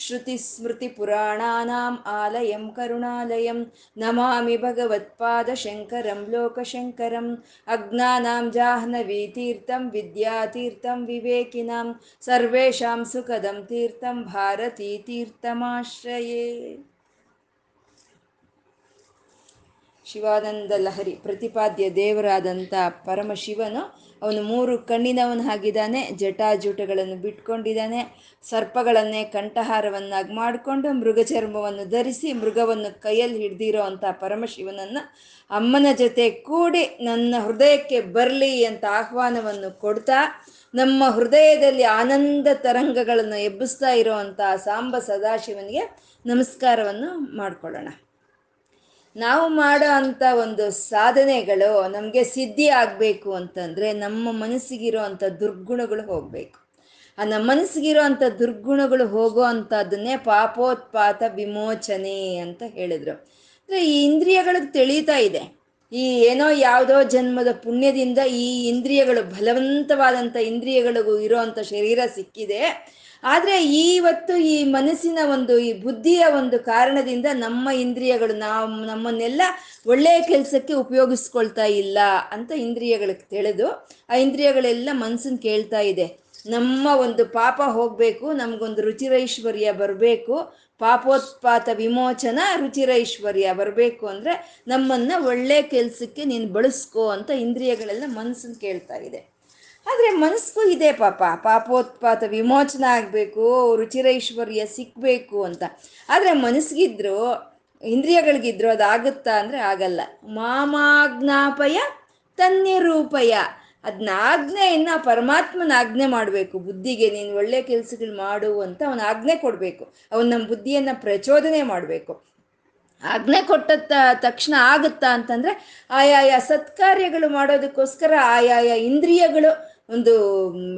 ಪರಂ ಬ್ರಹ್ಮ ತಸ್ಮೈ ಶ್ರೀ ಗುರವೇ ನಮಃ श्रुतिस्मृतिपुराणानाम् आलयं करुणालयं नमामि भगवत्पादशङ्करं लोकशङ्करम् अज्ञानां जाह्नवीतीर्थं विद्यातीर्थं विवेकिनां सर्वेषां सुखदं तीर्थं भारतीतीर्थमाश्रये ಶಿವಾನಂದ ಲಹರಿ ಪ್ರತಿಪಾದ್ಯ ದೇವರಾದಂಥ ಪರಮಶಿವನು ಅವನು ಮೂರು ಕಣ್ಣಿನವನು ಆಗಿದ್ದಾನೆ ಜಟಾಜೂಟಗಳನ್ನು ಬಿಟ್ಕೊಂಡಿದ್ದಾನೆ, ಸರ್ಪಗಳನ್ನೇ ಕಂಠಹಾರವನ್ನಾಗಿ ಮಾಡಿಕೊಂಡು ಮೃಗಚರ್ಮವನ್ನು ಧರಿಸಿ ಮೃಗವನ್ನು ಕೈಯಲ್ಲಿ ಹಿಡ್ದಿರೋ ಅಂಥ ಪರಮಶಿವನನ್ನು ಅಮ್ಮನ ಜೊತೆ ಕೂಡಿ ನನ್ನ ಹೃದಯಕ್ಕೆ ಬರಲಿ ಅಂತ ಆಹ್ವಾನವನ್ನು ಕೊಡ್ತಾ, ನಮ್ಮ ಹೃದಯದಲ್ಲಿ ಆನಂದ ತರಂಗಗಳನ್ನು ಎಬ್ಬಿಸ್ತಾ ಇರೋವಂಥ ಸಾಂಬ ಸದಾಶಿವನಿಗೆ ನಮಸ್ಕಾರವನ್ನು ಮಾಡ್ಕೊಳ್ಳೋಣ. ನಾವು ಮಾಡೋ ಅಂಥ ಒಂದು ಸಾಧನೆಗಳು ನಮಗೆ ಸಿದ್ಧಿ ಆಗಬೇಕು ಅಂತಂದರೆ ನಮ್ಮ ಮನಸ್ಸಿಗಿರೋ ಅಂಥ ದುರ್ಗುಣಗಳು ಹೋಗಬೇಕು. ಆ ನಮ್ಮ ಮನಸ್ಸಿಗಿರೋ ಅಂಥ ದುರ್ಗುಣಗಳು ಹೋಗೋ ಅಂಥದ್ದನ್ನೇ ಪಾಪೋತ್ಪಾತ ವಿಮೋಚನೆ ಅಂತ ಹೇಳಿದರು. ಅಂದರೆ ಈ ಇಂದ್ರಿಯಗಳಿಗೆ ತಿಳಿತಾ ಇದೆ. ಈ ಏನೋ ಯಾವುದೋ ಜನ್ಮದ ಪುಣ್ಯದಿಂದ ಈ ಇಂದ್ರಿಯಗಳು ಬಲವಂತವಾದಂಥ ಇಂದ್ರಿಯಗಳಿಗೂ ಇರೋವಂಥ ಶರೀರ ಸಿಕ್ಕಿದೆ. ಆದರೆ ಇವತ್ತು ಈ ಮನಸ್ಸಿನ ಒಂದು, ಈ ಬುದ್ಧಿಯ ಒಂದು ಕಾರಣದಿಂದ ನಮ್ಮ ಇಂದ್ರಿಯಗಳು ನಾವು, ನಮ್ಮನ್ನೆಲ್ಲ ಒಳ್ಳೆಯ ಕೆಲಸಕ್ಕೆ ಉಪಯೋಗಿಸ್ಕೊಳ್ತಾ ಇಲ್ಲ ಅಂತ ಇಂದ್ರಿಯಗಳಿಗೆ ತಿಳಿದು, ಆ ಇಂದ್ರಿಯಗಳೆಲ್ಲ ಮನಸ್ಸನ್ನು ಕೇಳ್ತಾ ಇದೆ. ನಮ್ಮ ಒಂದು ಪಾಪ ಹೋಗಬೇಕು, ನಮಗೊಂದು ರುಚಿರೈಶ್ವರ್ಯ ಬರಬೇಕು, ಪಾಪೋತ್ಪಾತ ವಿಮೋಚನ ರುಚಿರೈಶ್ವರ್ಯ ಬರಬೇಕು ಅಂದರೆ ನಮ್ಮನ್ನು ಒಳ್ಳೆ ಕೆಲಸಕ್ಕೆ ನೀನು ಬಳಸ್ಕೋ ಅಂತ ಇಂದ್ರಿಯಗಳೆಲ್ಲ ಮನಸ್ಸನ್ನು ಕೇಳ್ತಾ ಇದೆ. ಆದರೆ ಮನಸ್ಸು ಇದೆ ಪಾಪ. ಪಾಪೋತ್ಪಾತ ವಿಮೋಚನ ಆಗಬೇಕು, ರುಚಿರೈಶ್ವರ್ಯ ಸಿಕ್ಕಬೇಕು ಅಂತ. ಆದರೆ ಮನಸ್ಸಿಗಿದ್ರು, ಇಂದ್ರಿಯಗಳಿಗಿದ್ರು ಅದಾಗುತ್ತಾ ಅಂದರೆ ಆಗಲ್ಲ. ಮಾಮಾಜ್ಞಾಪಯ ತನ್ನಿರೂಪಯ ಅದನ್ನ ಆಜ್ಞೆಯನ್ನು ಪರಮಾತ್ಮನ ಆಜ್ಞೆ ಮಾಡಬೇಕು. ಬುದ್ಧಿಗೆ ನೀನು ಒಳ್ಳೆ ಕೆಲಸಗಳು ಮಾಡು ಅಂತ ಅವನ ಆಜ್ಞೆ ಕೊಡಬೇಕು. ಅವನು ನಮ್ಮ ಬುದ್ಧಿಯನ್ನು ಪ್ರಚೋದನೆ ಮಾಡಬೇಕು. ಆಜ್ಞೆ ಕೊಟ್ಟ ತಕ್ಷಣ ಆಗುತ್ತಾ ಅಂತಂದರೆ ಆಯಾಯ ಸತ್ಕಾರ್ಯಗಳು ಮಾಡೋದಕ್ಕೋಸ್ಕರ ಆಯಾಯ ಇಂದ್ರಿಯಗಳು ಒಂದು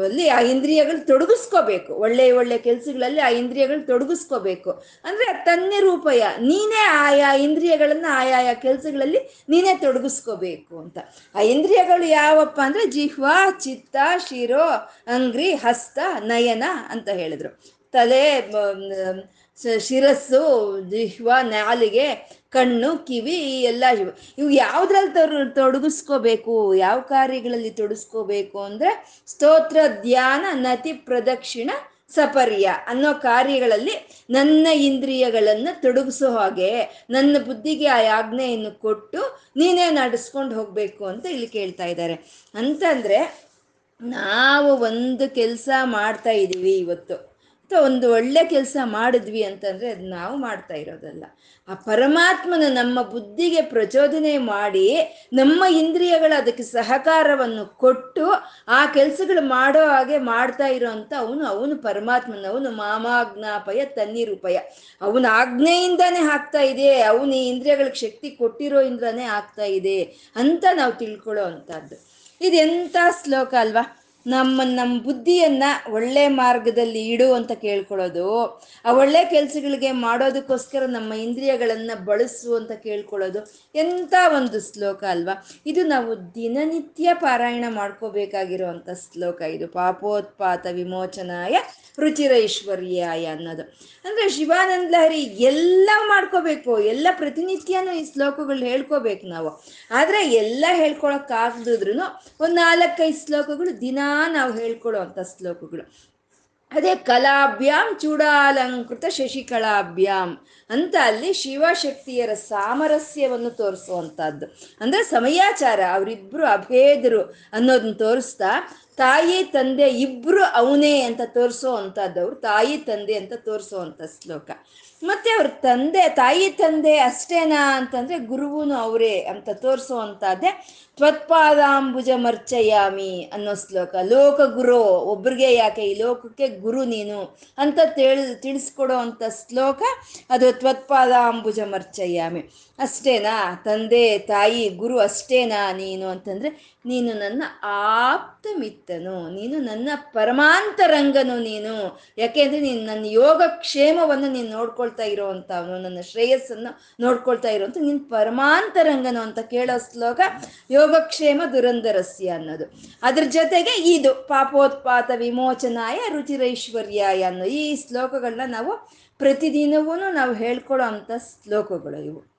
ಅಲ್ಲಿ ಆ ಇಂದ್ರಿಯಗಳು ತೊಡಗಿಸ್ಕೋಬೇಕು. ಒಳ್ಳೆ ಒಳ್ಳೆ ಕೆಲಸಗಳಲ್ಲಿ ಆ ಇಂದ್ರಿಯಗಳು ತೊಡಗಿಸ್ಕೋಬೇಕು. ಅಂದರೆ ತನ್ನಿರೂಪಯ ನೀನೇ ಆಯಾ ಇಂದ್ರಿಯಗಳನ್ನು ಆಯಾಯ ಕೆಲಸಗಳಲ್ಲಿ ನೀನೇ ತೊಡಗಿಸ್ಕೋಬೇಕು ಅಂತ. ಆ ಇಂದ್ರಿಯಗಳು ಯಾವಪ್ಪ ಅಂದ್ರೆ ಜಿಹ್ವಾ, ಚಿತ್ತ, ಶಿರೋ, ಅಂಗ್ರಿ, ಹಸ್ತ, ನಯನ ಅಂತ ಹೇಳಿದ್ರು. ತಲೆ ಶಿರಸ್ಸು ಜಿಹ್ವ ನಾಲಿಗೆ, ಕಣ್ಣು, ಕಿವಿ, ಈ ಎಲ್ಲ ಇವು. ಇವು ಯಾವುದ್ರಲ್ಲಿ ತೊಡ ತೊಡಗಿಸ್ಕೋಬೇಕು? ಯಾವ ಕಾರ್ಯಗಳಲ್ಲಿ ತೊಡಗಿಸ್ಕೋಬೇಕು ಅಂದರೆ ಸ್ತೋತ್ರ, ಧ್ಯಾನ, ನತಿ, ಪ್ರದಕ್ಷಿಣ, ಸಪರ್ಯ ಅನ್ನೋ ಕಾರ್ಯಗಳಲ್ಲಿ ನನ್ನ ಇಂದ್ರಿಯಗಳನ್ನು ತೊಡಗಿಸೋ ಹಾಗೆ, ನನ್ನ ಬುದ್ಧಿಗೆ ಆ ಆಜ್ಞೆಯನ್ನು ಕೊಟ್ಟು ನೀನೇ ನಡೆಸ್ಕೊಂಡು ಹೋಗಬೇಕು ಅಂತ ಇಲ್ಲಿ ಕೇಳ್ತಾ ಇದ್ದಾರೆ. ಅಂತಂದರೆ ನಾವು ಒಂದು ಕೆಲಸ ಮಾಡ್ತಾ ಇದ್ದೀವಿ ಇವತ್ತು. ಅಥವಾ ಒಂದು ಒಳ್ಳೆ ಕೆಲಸ ಮಾಡಿದ್ವಿ ಅಂತಂದರೆ ಅದು ನಾವು ಮಾಡ್ತಾ ಇರೋದಲ್ಲ. ಆ ಪರಮಾತ್ಮನ ನಮ್ಮ ಬುದ್ಧಿಗೆ ಪ್ರಚೋದನೆ ಮಾಡಿ ನಮ್ಮ ಇಂದ್ರಿಯಗಳು ಅದಕ್ಕೆ ಸಹಕಾರವನ್ನು ಕೊಟ್ಟು ಆ ಕೆಲಸಗಳು ಮಾಡೋ ಹಾಗೆ ಮಾಡ್ತಾ ಇರೋವಂಥ ಅವನು ಅವನು ಪರಮಾತ್ಮನ, ಅವನು ಮಾಮಾಜ್ಞಾಪಯ ತನ್ನಿರೂಪಯ. ಅವನ ಆಜ್ಞೆಯಿಂದಾನೇ ಆಗ್ತಾ ಇದೆ, ಅವನು ಈ ಇಂದ್ರಿಯಗಳಿಗೆ ಶಕ್ತಿ ಕೊಟ್ಟಿರೋ ಇಂದ್ರನೇ ಆಗ್ತಾ ಇದೆ ಅಂತ ನಾವು ತಿಳ್ಕೊಳ್ಳೋ ಅಂಥದ್ದು. ಇದೆಂತ ಎಂಥ ಶ್ಲೋಕ ಅಲ್ವಾ? ನಮ್ಮ ನಮ್ಮ ಬುದ್ಧಿಯನ್ನ ಒಳ್ಳೆ ಮಾರ್ಗದಲ್ಲಿ ಇಡು ಅಂತ ಕೇಳ್ಕೊಳ್ಳೋದು, ಆ ಒಳ್ಳೆ ಕೆಲಸಗಳಿಗೆ ಮಾಡೋದಕ್ಕೋಸ್ಕರ ನಮ್ಮ ಇಂದ್ರಿಯಗಳನ್ನ ಬಳಸು ಅಂತ ಕೇಳ್ಕೊಳ್ಳೋದು ಎಂಥ ಒಂದು ಶ್ಲೋಕ ಅಲ್ವಾ? ಇದು ನಾವು ದಿನನಿತ್ಯ ಪಾರಾಯಣ ಮಾಡ್ಕೋಬೇಕಾಗಿರುವಂಥ ಶ್ಲೋಕ ಇದು. ಪಾಪೋತ್ಪಾತ ವಿಮೋಚನಾಯ ರುಚಿರೈಶ್ವರ್ಯಾಯ ಅನ್ನೋದು. ಅಂದ್ರೆ ಶಿವಾನಂದ ಲಹರಿ ಎಲ್ಲ ಮಾಡ್ಕೋಬೇಕು, ಎಲ್ಲ ಪ್ರತಿನಿತ್ಯನೂ ಈ ಶ್ಲೋಕಗಳು ಹೇಳ್ಕೋಬೇಕು ನಾವು. ಆದರೆ ಎಲ್ಲ ಹೇಳ್ಕೊಳಕ್ಕಾಗದಿದ್ರು ಒಂದು ನಾಲ್ಕೈದು ಶ್ಲೋಕಗಳು ದಿನಾ ನಾವು ಹೇಳ್ಕೊಳ್ಳೋ ಅಂಥ ಶ್ಲೋಕಗಳು. ಅದೇ ಕಲಾಭ್ಯಾಮ್ ಚೂಡಾಲಂಕೃತ ಶಶಿಕಲಾಭ್ಯಾಮ್ ಅಂತ ಅಲ್ಲಿ ಶಿವಶಕ್ತಿಯರ ಸಾಮರಸ್ಯವನ್ನು ತೋರಿಸುವಂಥದ್ದು. ಅಂದರೆ ಸಮಯಾಚಾರ ಅವರಿಬ್ಬರು ಅಭೇದರು ಅನ್ನೋದನ್ನ ತೋರಿಸ್ತಾ, ತಾಯಿ, ತಂದೆ ಇಬ್ಬರು ಅವನೇ ಅಂತ ತೋರಿಸೋ ಅವರು, ತಾಯಿ, ತಂದೆ ಅಂತ ತೋರಿಸುವಂಥ ಶ್ಲೋಕ. ಮತ್ತೆ ಅವ್ರ ತಂದೆ, ತಾಯಿ, ತಂದೆ ಅಷ್ಟೇನಾ ಅಂತಂದ್ರೆ ಗುರುವೂನು ಅವರೇ ಅಂತ ತೋರಿಸೋ ಅಂತದ್ದೇ ತ್ವತ್ಪಾದಾಂಬುಜ ಮರ್ಚಯಾಮಿ ಅನ್ನೋ ಶ್ಲೋಕ. ಲೋಕ ಗುರು, ಒಬ್ರಿಗೆ ಯಾಕೆ ಈ ಲೋಕಕ್ಕೆ ಗುರು ನೀನು ಅಂತ ತಿಳಿ, ತಿಳಿಸ್ಕೊಡೋ ಅಂತ ಶ್ಲೋಕ ಅದು ತ್ವತ್ಪಾದಾಂಬುಜ ಮರ್ಚಯಾಮಿ. ಅಷ್ಟೇನಾ? ತಂದೆ, ತಾಯಿ, ಗುರು ಅಷ್ಟೇನಾ ನೀನು ಅಂತಂದ್ರೆ, ನೀನು ನನ್ನ ಆಪ್ತ ಮಿತ್ತನು, ನೀನು ನನ್ನ ಪರಮಾಂತರಂಗನು ನೀನು. ಯಾಕೆಂದ್ರೆ ನೀನು ನನ್ನ ಯೋಗ ಕ್ಷೇಮವನ್ನು ನೀನು ನೋಡ್ಕೊಳ್ತಾ ಇರೋವಂಥವನು ನನ್ನ ಶ್ರೇಯಸ್ಸನ್ನು ನೋಡ್ಕೊಳ್ತಾ ಇರೋವಂಥ ನೀನು ಪರಮಾಂತರಂಗನು ಅಂತ ಕೇಳೋ ಶ್ಲೋಕ ಯೋಗಕ್ಷೇಮ ದುರಂಧರಸ್ಯ ಅನ್ನೋದು. ಅದ್ರ ಜೊತೆಗೆ ಇದು ಪಾಪೋತ್ಪಾತ ವಿಮೋಚನಾಯ ರುಚಿರೈಶ್ವರ್ಯಾಯ ಅನ್ನೋ ಈ ಶ್ಲೋಕಗಳನ್ನ ನಾವು ಪ್ರತಿದಿನವೂ ನಾವು ಹೇಳ್ಕೊಳ್ಳೋ ಅಂಥ ಶ್ಲೋಕಗಳು ಇವು.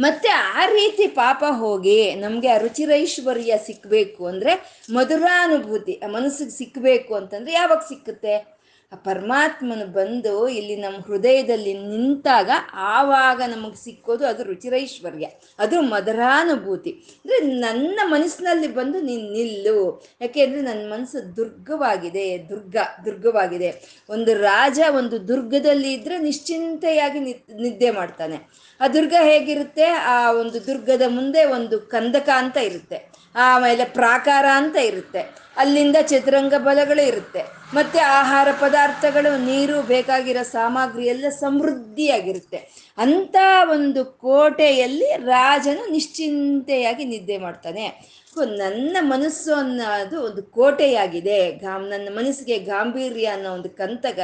ಮತ್ತೆ ಆ ರೀತಿ ಪಾಪ ಹೋಗಿ ನಮಗೆ ಆ ರುಚಿರೈಶ್ವರ್ಯ ಸಿಕ್ಕಬೇಕು ಅಂದರೆ ಮಧುರಾನುಭೂತಿ, ಆ ಮನಸ್ಸಿಗೆ ಸಿಕ್ಕಬೇಕು ಅಂತಂದ್ರೆ ಯಾವಾಗ ಸಿಕ್ಕುತ್ತೆ? ಆ ಪರಮಾತ್ಮನು ಬಂದು ಇಲ್ಲಿ ನಮ್ಮ ಹೃದಯದಲ್ಲಿ ನಿಂತಾಗ ಆವಾಗ ನಮಗೆ ಸಿಕ್ಕೋದು ಅದು ರುಚಿರೈಶ್ವರ್ಯ, ಅದು ಮಧುರಾನುಭೂತಿ. ಅಂದರೆ ನನ್ನ ಮನಸ್ಸಿನಲ್ಲಿ ಬಂದು ನೀನು ನಿಲ್ಲು. ಯಾಕೆಂದರೆ ನನ್ನ ಮನಸ್ಸು ದುರ್ಗವಾಗಿದೆ, ದುರ್ಗ, ದುರ್ಗವಾಗಿದೆ. ಒಂದು ರಾಜ ಒಂದು ದುರ್ಗದಲ್ಲಿ ಇದ್ದರೆ ನಿಶ್ಚಿಂತೆಯಾಗಿ ನಿದ್ದೆ ಮಾಡ್ತಾನೆ. ಆ ದುರ್ಗ ಹೇಗಿರುತ್ತೆ? ಆ ಒಂದು ದುರ್ಗದ ಮುಂದೆ ಒಂದು ಕಂದಕ ಅಂತ ಇರುತ್ತೆ. ಆಮೇಲೆ ಪ್ರಾಕಾರ ಅಂತ ಇರುತ್ತೆ. ಅಲ್ಲಿಂದ ಚದುರಂಗ ಬಲಗಳು ಇರುತ್ತೆ. ಮತ್ತೆ ಆಹಾರ ಪದಾರ್ಥಗಳು, ನೀರು, ಬೇಕಾಗಿರೋ ಸಾಮಗ್ರಿ ಎಲ್ಲ ಸಮೃದ್ಧಿಯಾಗಿರುತ್ತೆ. ಅಂಥ ಒಂದು ಕೋಟೆಯಲ್ಲಿ ರಾಜನು ನಿಶ್ಚಿಂತೆಯಾಗಿ ನಿದ್ದೆ ಮಾಡ್ತಾನೆ. ನನ್ನ ಮನಸ್ಸು ಅನ್ನೋದು ಒಂದು ಕೋಟೆಯಾಗಿದೆ. ಗಾಮ್ ನನ್ನ ಮನಸ್ಸಿಗೆ ಗಾಂಭೀರ್ಯ ಅನ್ನೋ ಒಂದು ಕಂತಕ,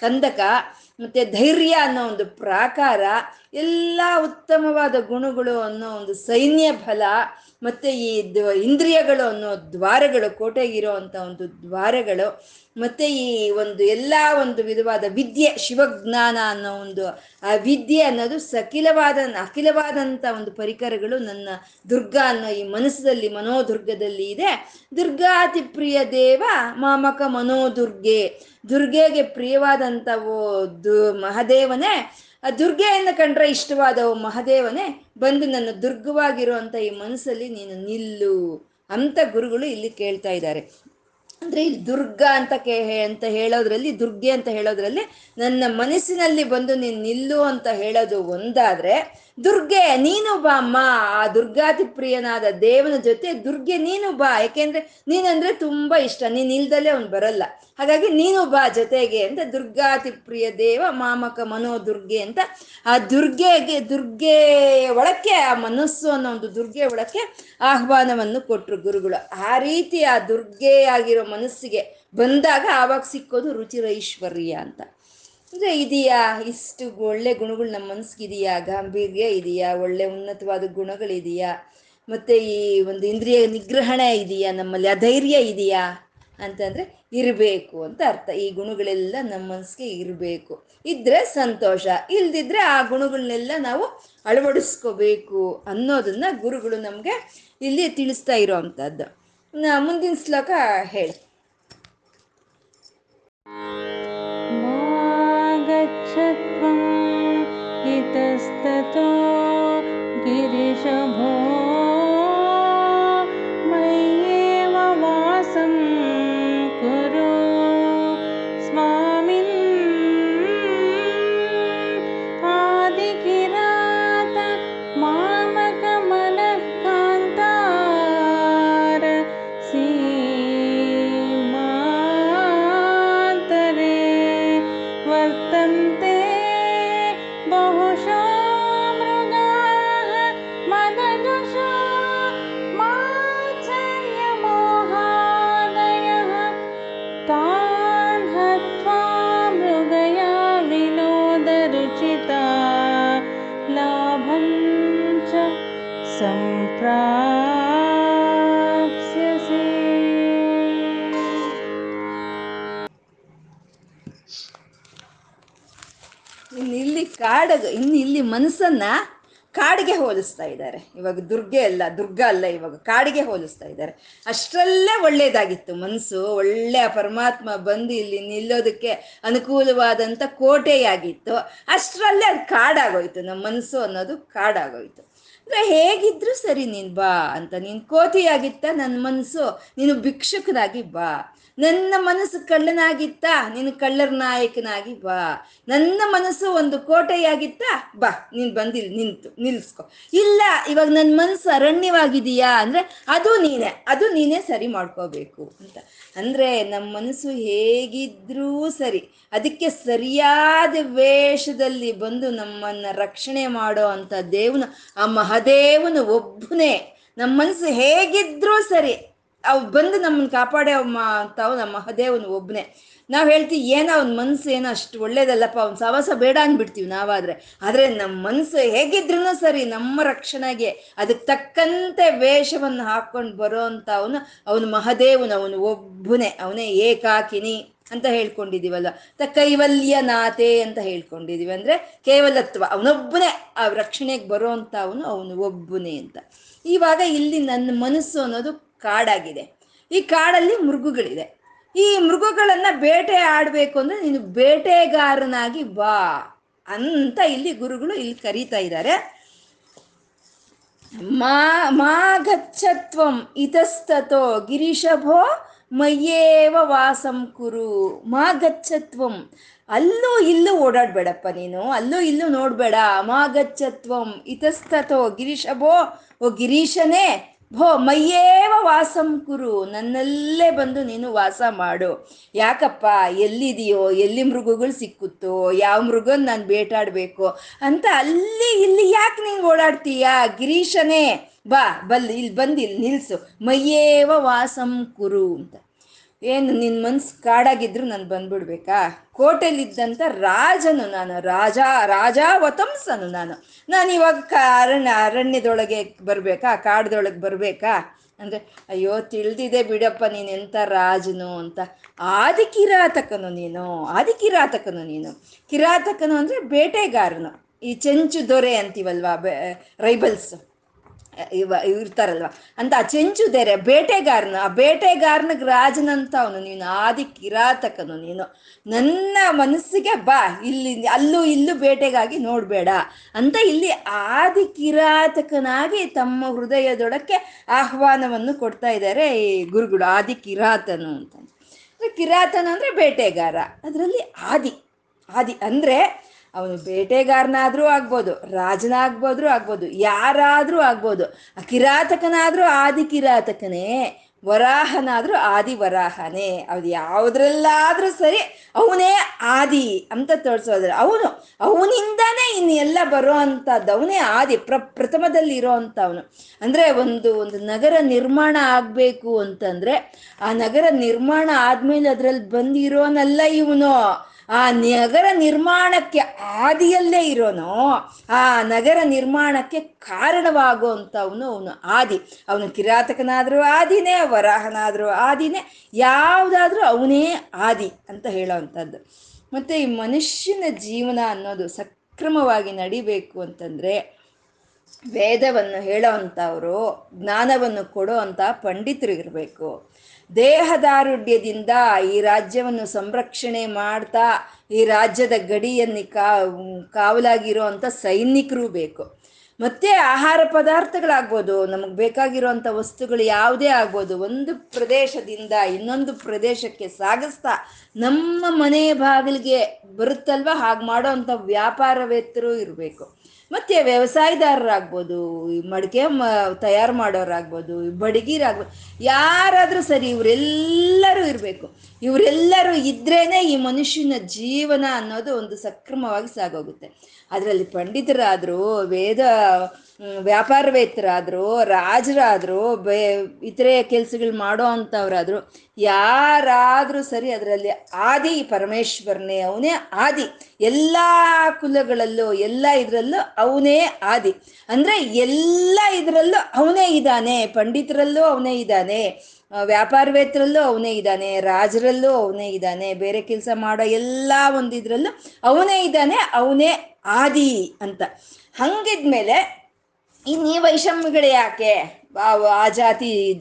ಕಂದಕ, ಮತ್ತು ಧೈರ್ಯ ಅನ್ನೋ ಒಂದು ಪ್ರಾಕಾರ, ಎಲ್ಲ ಉತ್ತಮವಾದ ಗುಣಗಳು ಅನ್ನೋ ಒಂದು ಸೈನ್ಯ ಬಲ ಮತ್ತು ಈ ಇಂದ್ರಿಯಗಳು ಅನ್ನೋ ದ್ವಾರಗಳು, ಕೋಟೆಗಿರೋ ಅಂಥ ಒಂದು ದ್ವಾರಗಳು, ಮತ್ತು ಈ ಒಂದು ಎಲ್ಲ ಒಂದು ವಿಧವಾದ ವಿದ್ಯೆ, ಶಿವಜ್ಞಾನ ಅನ್ನೋ ಒಂದು ಆ ವಿದ್ಯೆ ಅನ್ನೋದು ಸಕಿಲವಾದ ಅಖಿಲವಾದಂಥ ಒಂದು ಪರಿಕರಗಳು ನನ್ನ ದುರ್ಗ ಅನ್ನೋ ಈ ಮನಸ್ಸಲ್ಲಿ, ಮನೋದುರ್ಗದಲ್ಲಿ ಇದೆ. ದುರ್ಗಾತಿ ಪ್ರಿಯ ದೇವ, ಮಾಮಕ ಮನೋದುರ್ಗೆ. ದುರ್ಗೆಗೆ ಪ್ರಿಯವಾದಂಥ ಓ ದು ಮಹಾದೇವನೇ, ಆ ದುರ್ಗೆಯನ್ನು ಕಂಡ್ರೆ ಇಷ್ಟವಾದ ಮಹಾದೇವನೇ ಬಂದು ನನ್ನ ದುರ್ಗವಾಗಿರುವಂಥ ಈ ಮನಸ್ಸಲ್ಲಿ ನೀನು ನಿಲ್ಲು ಅಂತ ಗುರುಗಳು ಇಲ್ಲಿ ಕೇಳ್ತಾ ಇದ್ದಾರೆ. ಅಂದರೆ ಇಲ್ಲಿ ದುರ್ಗ ಅಂತ ಕೇ ಅಂತ ಹೇಳೋದ್ರಲ್ಲಿ, ದುರ್ಗೆ ಅಂತ ಹೇಳೋದ್ರಲ್ಲಿ ನನ್ನ ಮನಸ್ಸಿನಲ್ಲಿ ಬಂದು ನೀನು ನಿಲ್ಲು ಅಂತ ಹೇಳೋದು ಒಂದಾದ್ರೆ ದುರ್ಗೆ, ನೀನು ಬಾ ಅಮ್ಮ ಆ ದುರ್ಗಾತಿ ಪ್ರಿಯನಾದ ದೇವನ ಜೊತೆ ದುರ್ಗೆ, ನೀನು ಬಾ. ಯಾಕೆಂದ್ರೆ ನೀನಂದ್ರೆ ತುಂಬಾ ಇಷ್ಟ. ನೀನ್ ಇಲ್ದಲ್ಲೇ ಅವ್ನು ಬರಲ್ಲ. ಹಾಗಾಗಿ ನೀನು ಬಾ ಜೊತೆಗೆ ಅಂತ ದುರ್ಗಾತಿ ಪ್ರಿಯ ದೇವ ಮಾಮಕ ಮನೋ ದುರ್ಗೆ ಅಂತ ಆ ದುರ್ಗೆಗೆ ದುರ್ಗೆ ಒಳಕ್ಕೆ, ಆ ಮನಸ್ಸು ಅನ್ನೋ ಒಂದು ದುರ್ಗೆ ಒಳಕ್ಕೆ ಆಹ್ವಾನವನ್ನು ಕೊಟ್ರು ಗುರುಗಳು. ಆ ರೀತಿ ಆ ದುರ್ಗೆ ಆಗಿರೋ ಮನಸ್ಸಿಗೆ ಬಂದಾಗ ಆವಾಗ ಸಿಕ್ಕೋದು ರುಚಿರೈಶ್ವರ್ಯ ಅಂತ. ಅಂದರೆ ಇದೆಯಾ? ಇಷ್ಟು ಒಳ್ಳೆ ಗುಣಗಳು ನಮ್ಮ ಮನಸ್ಸಿಗಿದೆಯಾ? ಗಾಂಭೀರ್ಯ ಇದೆಯಾ? ಒಳ್ಳೆ ಉನ್ನತವಾದ ಗುಣಗಳಿದೆಯಾ? ಮತ್ತೆ ಈ ಒಂದು ಇಂದ್ರಿಯ ನಿಗ್ರಹಣೆ ಇದೆಯಾ? ನಮ್ಮಲ್ಲಿ ಅಧೈರ್ಯ ಇದೆಯಾ? ಅಂತಂದ್ರೆ ಇರಬೇಕು ಅಂತ ಅರ್ಥ. ಈ ಗುಣಗಳೆಲ್ಲ ನಮ್ಮ ಮನಸ್ಸಿಗೆ ಇರಬೇಕು. ಇದ್ರೆ ಸಂತೋಷ. ಇಲ್ದಿದ್ರೆ ಆ ಗುಣಗಳನ್ನೆಲ್ಲ ನಾವು ಅಳವಡಿಸ್ಕೋಬೇಕು ಅನ್ನೋದನ್ನ ಗುರುಗಳು ನಮಗೆ ಇಲ್ಲಿ ತಿಳಿಸ್ತಾ ಇರೋ ಅಂಥದ್ದು ಮುಂದಿನ ಶ್ಲೋಕ ಹೇಳಿ. ततस्ततो ಇಲ್ಲಿ ಮನಸ್ಸನ್ನ ಕಾಡಿಗೆ ಹೋಲಿಸ್ತಾ ಇದ್ದಾರೆ. ಇವಾಗ ದುರ್ಗೆ ಅಲ್ಲ, ದುರ್ಗ ಅಲ್ಲ ಇವಾಗ ಕಾಡಿಗೆ ಹೋಲಿಸ್ತಾ ಇದ್ದಾರೆ. ಅಷ್ಟರಲ್ಲೇ ಒಳ್ಳೇದಾಗಿತ್ತು ಮನಸ್ಸು. ಒಳ್ಳೆ ಪರಮಾತ್ಮ ಬಂದು ಇಲ್ಲಿ ನಿಲ್ಲೋದಕ್ಕೆ ಅನುಕೂಲವಾದಂಥ ಕೋಟೆಯಾಗಿತ್ತು. ಅಷ್ಟರಲ್ಲೇ ಅದು ಕಾಡಾಗೋಯ್ತು. ನಮ್ಮ ಮನಸ್ಸು ಅನ್ನೋದು ಕಾಡಾಗೋಯ್ತು. ಅಂದರೆ ಹೇಗಿದ್ರು ಸರಿ ನೀನು ಬಾ ಅಂತ. ನೀನು ಕೋತಿಯಾಗಿತ್ತ ನನ್ನ ಮನಸ್ಸು. ನೀನು ಭಿಕ್ಷುಕನಾಗಿ ಬಾ. ನನ್ನ ಮನಸ್ಸು ಕಳ್ಳನಾಗಿತ್ತ, ನೀನು ಕಳ್ಳರ ನಾಯಕನಾಗಿ ಬಾ. ನನ್ನ ಮನಸ್ಸು ಒಂದು ಕೋಟೆಯಾಗಿತ್ತ, ಬಾ, ನೀನು ಬಂದಿಲ್, ನಿಂತು, ನಿಲ್ಸ್ಕೊ. ಇಲ್ಲ, ಇವಾಗ ನನ್ನ ಮನಸ್ಸು ಅರಣ್ಯವಾಗಿದೆಯಾ ಅಂದ್ರೆ ಅದು ನೀನೆ, ಅದು ನೀನೇ ಸರಿ ಮಾಡ್ಕೋಬೇಕು ಅಂತ. ಅಂದ್ರೆ ನಮ್ಮ ಮನಸ್ಸು ಹೇಗಿದ್ರೂ ಸರಿ, ಅದಕ್ಕೆ ಸರಿಯಾದ ವೇಷದಲ್ಲಿ ಬಂದು ನಮ್ಮನ್ನ ರಕ್ಷಣೆ ಮಾಡೋ ಅಂತ ದೇವನು, ಆ ಮಹದೇವನು ಒಬ್ಬನೇ. ನಮ್ಮ ಮನಸ್ಸು ಹೇಗಿದ್ರೂ ಸರಿ ಅವ್ ಬಂದು ನಮ್ಮನ್ನ ಕಾಪಾಡೋ ತಾವು ನಮ್ಮ ಮಹದೇವನ್ ಒಬ್ಬನೇ ನಾವು ಹೇಳ್ತೀವಿ, ಏನೋ ಅವ್ನ ಮನಸ್ಸು ಏನೋ ಅಷ್ಟು ಒಳ್ಳೇದಲ್ಲಪ್ಪ, ಅವ್ನ ಸವಾಸ ಬೇಡ ಅಂದ್ಬಿಡ್ತೀವಿ ನಾವಾದ್ರೆ. ಆದ್ರೆ ನಮ್ಮ ಮನಸ್ಸು ಹೇಗಿದ್ರು ಸರಿ, ನಮ್ಮ ರಕ್ಷಣೆಗೆ ಅದಕ್ಕೆ ತಕ್ಕಂತೆ ವೇಷವನ್ನು ಹಾಕೊಂಡು ಬರೋ ಅಂತ ಅವನು ಅವನು ಮಹದೇವನ, ಅವನು ಒಬ್ಬನೇ ಅವನೇ ಏಕಾಕಿನಿ ಅಂತ ಹೇಳ್ಕೊಂಡಿದೀವಲ್ಲ ತ ಕೈವಲ್ಯ ನಾತೆ ಅಂತ ಹೇಳ್ಕೊಂಡಿದೀವಿ. ಅಂದ್ರೆ ಕೇವಲತ್ವ. ಅವನೊಬ್ಬನೇ ಆ ರಕ್ಷಣೆಗೆ ಬರೋ ಅಂತ ಅವನು ಅವನು ಒಬ್ಬನೇ ಅಂತ. ಇವಾಗ ಇಲ್ಲಿ ನನ್ನ ಮನಸ್ಸು ಅನ್ನೋದು ಕಾಡಾಗಿದೆ. ಈ ಕಾಡಲ್ಲಿ ಮೃಗಗಳಿದೆ. ಈ ಮೃಗಗಳನ್ನ ಬೇಟೆ ಆಡ್ಬೇಕು ಅಂದ್ರೆ ನೀನು ಬೇಟೆಗಾರನಾಗಿ ಬಾ ಅಂತ ಇಲ್ಲಿ ಗುರುಗಳು ಇಲ್ಲಿ ಕರೀತಾ ಇದ್ದಾರೆ. ಮಾ ಮಾ ಗಚ್ಚತ್ವಂ ಇತಸ್ತತೋ ಗಿರಿಶಭೋ ಮಯ್ಯೇವ ವಾಸಂ ಕುರು. ಮಾ ಗಚ್ಚತ್ವಂ ಅಲ್ಲೂ ಇಲ್ಲೂ ಓಡಾಡ್ಬೇಡಪ್ಪ ನೀನು. ಅಲ್ಲೂ ಇಲ್ಲೂ ನೋಡ್ಬೇಡ. ಮಾ ಗಚ್ಚತ್ವಂ ಇತಸ್ತತೋ ಗಿರಿಶಭೋ. ಓ ಗಿರೀಶನೇ ಭೋ ಮಯ್ಯೇವ ವಾಸಂ ಕುರು, ನನ್ನಲ್ಲೇ ಬಂದು ನೀನು ವಾಸ ಮಾಡು. ಯಾಕಪ್ಪ, ಎಲ್ಲಿದೆಯೋ, ಎಲ್ಲಿ ಮೃಗಗಳು ಸಿಕ್ಕುತ್ತೋ, ಯಾವ ಮೃಗನ್ ನಾನು ಬೇಟಾಡಬೇಕು ಅಂತ ಅಲ್ಲಿ ಇಲ್ಲಿ ಯಾಕೆ ನೀನು ಓಡಾಡ್ತೀಯ? ಗಿರೀಶನೇ, ಬಾ, ಬಲ್, ಇಲ್ಲಿ ಬಂದು ನಿಲ್ಸು. ಮಯ್ಯೇವ ವಾಸಂ ಕುರು ಅಂತ. ಏನು ನಿನ್ನ ಮನ್ಸು ಕಾಡಾಗಿದ್ರು ನಾನು ಬಂದ್ಬಿಡ್ಬೇಕಾ? ಕೋಟೆಲಿದ್ದಂಥ ರಾಜನು ನಾನು, ರಾಜ ರಾಜ ವತಂಸನು ನಾನು. ನಾನು ಇವಾಗ ಅರಣ್ಯ, ಅರಣ್ಯದೊಳಗೆ ಬರಬೇಕಾ? ಕಾಡ್ದೊಳಗೆ ಬರಬೇಕಾ? ಅಂದರೆ, ಅಯ್ಯೋ, ತಿಳಿದಿದೆ ಬಿಡಪ್ಪ ನೀನು ಎಂತ ರಾಜನು ಅಂತ. ಆದಿ ಕಿರಾತಕನು ನೀನು ಆದಿ ಕಿರಾತಕನು ನೀನು. ಕಿರಾತಕನು ಅಂದರೆ ಬೇಟೆಗಾರನು. ಈ ಚೆಂಚು ದೊರೆ ಅಂತೀವಲ್ವಾ ರೈಬಲ್ಸ್? ಇವ ಇರ್ತಾರಲ್ವ? ಅಂತ ಆ ಚೆಂಚುದೇರೆ ಬೇಟೆಗಾರನು, ಆ ಬೇಟೆಗಾರನ ರಾಜನಂತ ಅವನು, ನೀನು ಆದಿ ಕಿರಾತಕನು ನೀನು. ನನ್ನ ಮನಸ್ಸಿಗೆ ಬಾ, ಇಲ್ಲಿ, ಅಲ್ಲೂ ಇಲ್ಲೂ ಬೇಟೆಗಾಗಿ ನೋಡಬೇಡ ಅಂತ ಇಲ್ಲಿ ಆದಿ ಕಿರಾತಕನಾಗಿ ತಮ್ಮ ಹೃದಯದೊಡಕ್ಕೆ ಆಹ್ವಾನವನ್ನು ಕೊಡ್ತಾ ಇದ್ದಾರೆ ಈ ಗುರುಗಳು, ಆದಿ ಕಿರಾತನು ಅಂತ. ಕಿರಾತನ ಅಂದ್ರೆ ಬೇಟೆಗಾರ. ಅದರಲ್ಲಿ ಆದಿ ಆದಿ ಅಂದ್ರೆ ಅವನು ಬೇಟೆಗಾರನಾದ್ರೂ ಆಗ್ಬೋದು, ರಾಜನಾಗ್ಬೋದ್ರೂ ಆಗ್ಬೋದು, ಯಾರಾದ್ರೂ ಆಗ್ಬೋದು ಕಿರಾತಕನಾದ್ರೂ ಆದಿ ಕಿರಾತಕನೇ ವರಾಹನಾದ್ರೂ ಆದಿ ವರಾಹನೇ ಅದು ಯಾವುದ್ರಲ್ಲಾದ್ರೂ ಸರಿ ಅವನೇ ಆದಿ ಅಂತ ತೋರಿಸೋದ್ರೆ. ಅವನು, ಅವನಿಂದಾನೇ ಇನ್ನು ಎಲ್ಲ ಬರೋ ಅಂಥದ್ದು ಅವನೇ ಆದಿ, ಪ್ರ ಪ್ರಥಮದಲ್ಲಿ ಇರೋ ಅಂಥವನು ಅಂದರೆ ಒಂದು ಒಂದು ನಗರ ನಿರ್ಮಾಣ ಆಗಬೇಕು ಅಂತಂದ್ರೆ, ಆ ನಗರ ನಿರ್ಮಾಣ ಆದ್ಮೇಲೆ ಅದ್ರಲ್ಲಿ ಬಂದಿರೋನಲ್ಲ ಇವನು. ಆ ನಗರ ನಿರ್ಮಾಣಕ್ಕೆ ಆದಿಯಲ್ಲೇ ಇರೋನು, ಆ ನಗರ ನಿರ್ಮಾಣಕ್ಕೆ ಕಾರಣವಾಗುವಂಥವನು ಅವನು ಆದಿ. ಅವನು ಕಿರಾತಕನಾದರೂ ಆದಿನೇ, ವರಾಹನಾದರೂ ಆದಿನೇ, ಯಾವುದಾದ್ರೂ ಅವನೇ ಆದಿ ಅಂತ ಹೇಳೋವಂಥದ್ದು. ಮತ್ತು ಈ ಮನುಷ್ಯನ ಜೀವನ ಅನ್ನೋದು ಸಕ್ರಮವಾಗಿ ನಡಿಬೇಕು ಅಂತಂದರೆ ವೇದವನ್ನು ಹೇಳೋ ಅಂಥವರು ಜ್ಞಾನವನ್ನು ಕೊಡೋ ಅಂಥ ಪಂಡಿತರು ಇರಬೇಕು. ದೇಹದಾರುಢ್ಯದಿಂದ ಈ ರಾಜ್ಯವನ್ನು ಸಂರಕ್ಷಣೆ ಮಾಡ್ತಾ ಈ ರಾಜ್ಯದ ಗಡಿಯನ್ನು ಕಾವಲಾಗಿರೋ ಅಂಥ ಸೈನಿಕರು ಬೇಕು. ಮತ್ತೆ ಆಹಾರ ಪದಾರ್ಥಗಳಾಗ್ಬೋದು, ನಮಗೆ ಬೇಕಾಗಿರುವಂಥ ವಸ್ತುಗಳು ಯಾವುದೇ ಆಗ್ಬೋದು, ಒಂದು ಪ್ರದೇಶದಿಂದ ಇನ್ನೊಂದು ಪ್ರದೇಶಕ್ಕೆ ಸಾಗಿಸ್ತಾ ನಮ್ಮ ಮನೆ ಬಾಗಿಲಿಗೆ ಬರುತ್ತಲ್ವ? ಹಾಗೆ ಮಾಡೋ ಅಂಥ ವ್ಯಾಪಾರವೇತ್ತರು ಇರಬೇಕು. ಮತ್ತೆ ವ್ಯವಸಾಯದಾರರಾಗ್ಬೋದು ಮಡಿಕೆ ಮ, ತಯಾರು ಮಾಡೋರಾಗ್ಬೋದು ಬಡಗಿರಾಗ್ಬೋದು, ಯಾರಾದರೂ ಸರಿ ಇವರೆಲ್ಲರೂ ಇರಬೇಕು. ಇವರೆಲ್ಲರೂ ಇದ್ರೇ ಈ ಮನುಷ್ಯನ ಜೀವನ ಅನ್ನೋದು ಒಂದು ಸಕ್ರಮವಾಗಿ ಸಾಗೋಗುತ್ತೆ. ಅದರಲ್ಲಿ ಪಂಡಿತರಾದರೂ, ವೇದ ವ್ಯಾಪಾರವೇತ್ತರಾದರೂ, ರಾಜರಾದ್ರು, ಬೇ, ಇತರೆ ಕೆಲಸಗಳು ಮಾಡೋ ಅಂಥವ್ರಾದರೂ ಯಾರಾದರೂ ಸರಿ ಅದರಲ್ಲಿ ಆದಿ ಪರಮೇಶ್ವರನೇ, ಅವನೇ ಆದಿ. ಎಲ್ಲ ಕುಲಗಳಲ್ಲೂ, ಎಲ್ಲ ಇದರಲ್ಲೂ ಅವನೇ ಆದಿ. ಅಂದರೆ ಎಲ್ಲ ಇದರಲ್ಲೂ ಅವನೇ ಇದ್ದಾನೆ ಪಂಡಿತರಲ್ಲೂ ಅವನೇ ಇದ್ದಾನೆ ವ್ಯಾಪಾರವೇತ್ರಲ್ಲೂ ಅವನೇ ಇದ್ದಾನೆ ರಾಜರಲ್ಲೂ ಅವನೇ ಇದ್ದಾನೆ ಬೇರೆ ಕೆಲಸ ಮಾಡೋ ಎಲ್ಲ ಒಂದಿದ್ರಲ್ಲೂ ಅವನೇ ಇದ್ದಾನೆ ಅವನೇ ಆದಿ ಅಂತ. ಹಂಗಿದ್ಮೇಲೆ ಇನ್ನು ವೈಷಮ್ಯಗಳು ಯಾಕೆ? ಆ ಜಾತಿ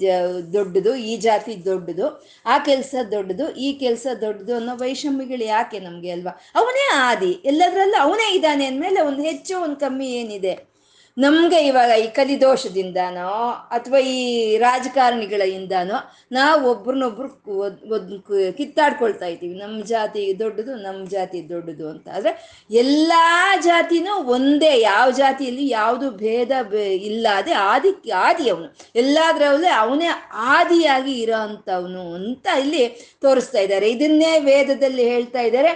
ದೊಡ್ಡದು, ಈ ಜಾತಿ ದೊಡ್ಡದು, ಆ ಕೆಲಸ ದೊಡ್ಡದು, ಈ ಕೆಲಸ ದೊಡ್ಡದು ಅನ್ನೋ ವೈಷಮ್ಯಗಳು ಯಾಕೆ ನಮಗೆ ಅಲ್ವಾ? ಅವನೇ ಆದಿ. ಎಲ್ಲದರಲ್ಲೂ ಅವನೇ ಇದ್ದಾನೆ ಅಂದಮೇಲೆ ಒಂದು ಹೆಚ್ಚು ಒಂದು ಕಮ್ಮಿ ಏನಿದೆ? ನಮ್ಗೆ ಇವಾಗ ಈ ಕಲಿದೋಷದಿಂದನೋ ಅಥವಾ ಈ ರಾಜಕಾರಣಿಗಳಿಂದನೋ ನಾವು ಒಬ್ರನ್ನೊಬ್ರು ಕಿತ್ತಾಡ್ಕೊಳ್ತಾ ಇದ್ದೀವಿ. ನಮ್ಮ ಜಾತಿ ದೊಡ್ಡದು ನಮ್ಮ ಜಾತಿ ದೊಡ್ಡದು ಅಂತ. ಆದರೆ ಎಲ್ಲ ಜಾತಿನೂ ಒಂದೇ, ಯಾವ ಜಾತಿಯಲ್ಲಿ ಯಾವುದು ಭೇದ ಇಲ್ಲದೆ ಆದಿ ಆದಿ ಅವನು ಎಲ್ಲಾದ್ರಲ್ಲೇ ಅವನೇ ಆದಿಯಾಗಿ ಇರೋ ಅಂತ ಇಲ್ಲಿ ತೋರಿಸ್ತಾ ಇದ್ದಾರೆ. ಇದನ್ನೇ ವೇದದಲ್ಲಿ ಹೇಳ್ತಾ ಇದ್ದಾರೆ.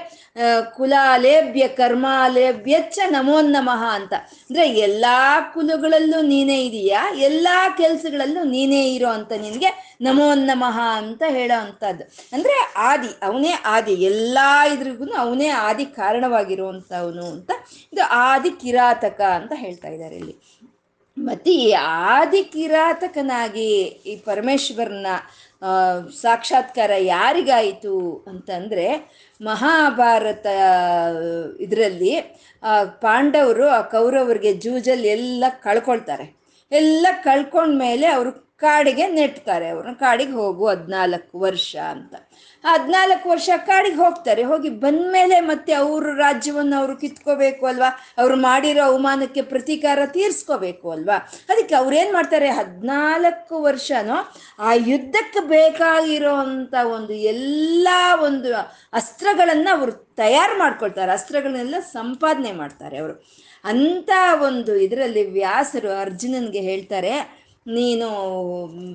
ಕುಲಾಲೇಭ್ಯ ಕರ್ಮಾಲೇಭ್ಯಚ್ಚ ನಮೋ ನಮಃ ಅಂತ. ಅಂದ್ರೆ ಎಲ್ಲಾ ಕುಲಗಳಲ್ಲೂ ನೀನೇ ಇದೀಯಾ? ಎಲ್ಲಾ ಕೆಲ್ಸಗಳಲ್ಲೂ ನೀನೇ ಇರೋ ಅಂತ ನಿನ್ಗೆ ನಮೋ ನಮಃ ಅಂತ ಹೇಳೋ ಅಂತದ್ದು ಅಂದ್ರೆ ಆದಿ, ಅವನೇ ಆದಿ, ಎಲ್ಲಾ ಇದ್ರಿಗೂ ಅವನೇ ಆದಿ ಕಾರಣವಾಗಿರುವಂಥವನು ಅಂತ ಇದು ಆದಿ ಕಿರಾತಕ ಅಂತ ಹೇಳ್ತಾ ಇದ್ದಾರೆ ಇಲ್ಲಿ. ಮತ್ತೆ ಈ ಆದಿ ಕಿರಾತಕನಾಗಿ ಈ ಪರಮೇಶ್ವರನ ಸಾಕ್ಷಾತ್ಕಾರ ಯಾರಿಗಾಯಿತು ಅಂತಂದರೆ ಮಹಾಭಾರತ ಇದರಲ್ಲಿ ಪಾಂಡವರು ಆ ಕೌರವರಿಗೆ ಜೂಜಲ್ಲಿ ಎಲ್ಲ ಕಳ್ಕೊಳ್ತಾರೆ. ಎಲ್ಲ ಕಳ್ಕೊಂಡ್ಮೇಲೆ ಅವರು ಕಾಡಿಗೆ ನೆಟ್ತಾರೆ ಅವ್ರನ್ನ. ಕಾಡಿಗೆ ಹೋಗು ಹದ್ನಾಲ್ಕು ವರ್ಷ ಅಂತ. ಹದ್ನಾಲ್ಕು ವರ್ಷ ಕಾಡಿಗೆ ಹೋಗ್ತಾರೆ. ಹೋಗಿ ಬಂದ್ಮೇಲೆ ಮತ್ತೆ ಅವ್ರ ರಾಜ್ಯವನ್ನು ಅವರು ಕಿತ್ಕೋಬೇಕು ಅಲ್ವಾ? ಅವ್ರು ಮಾಡಿರೋ ಅವಮಾನಕ್ಕೆ ಪ್ರತೀಕಾರ ತೀರಿಸ್ಕೋಬೇಕು ಅಲ್ವಾ? ಅದಕ್ಕೆ ಅವ್ರೇನು ಮಾಡ್ತಾರೆ? ಹದಿನಾಲ್ಕು ವರ್ಷನೂ ಆ ಯುದ್ಧಕ್ಕೆ ಬೇಕಾಗಿರೋ ಒಂದು ಎಲ್ಲ ಒಂದು ಅಸ್ತ್ರಗಳನ್ನು ಅವರು ತಯಾರು ಮಾಡ್ಕೊಳ್ತಾರೆ. ಅಸ್ತ್ರಗಳನ್ನೆಲ್ಲ ಸಂಪಾದನೆ ಮಾಡ್ತಾರೆ ಅವರು. ಅಂಥ ಒಂದು ಇದರಲ್ಲಿ ವ್ಯಾಸರು ಅರ್ಜುನನ್ಗೆ ಹೇಳ್ತಾರೆ ನೀನು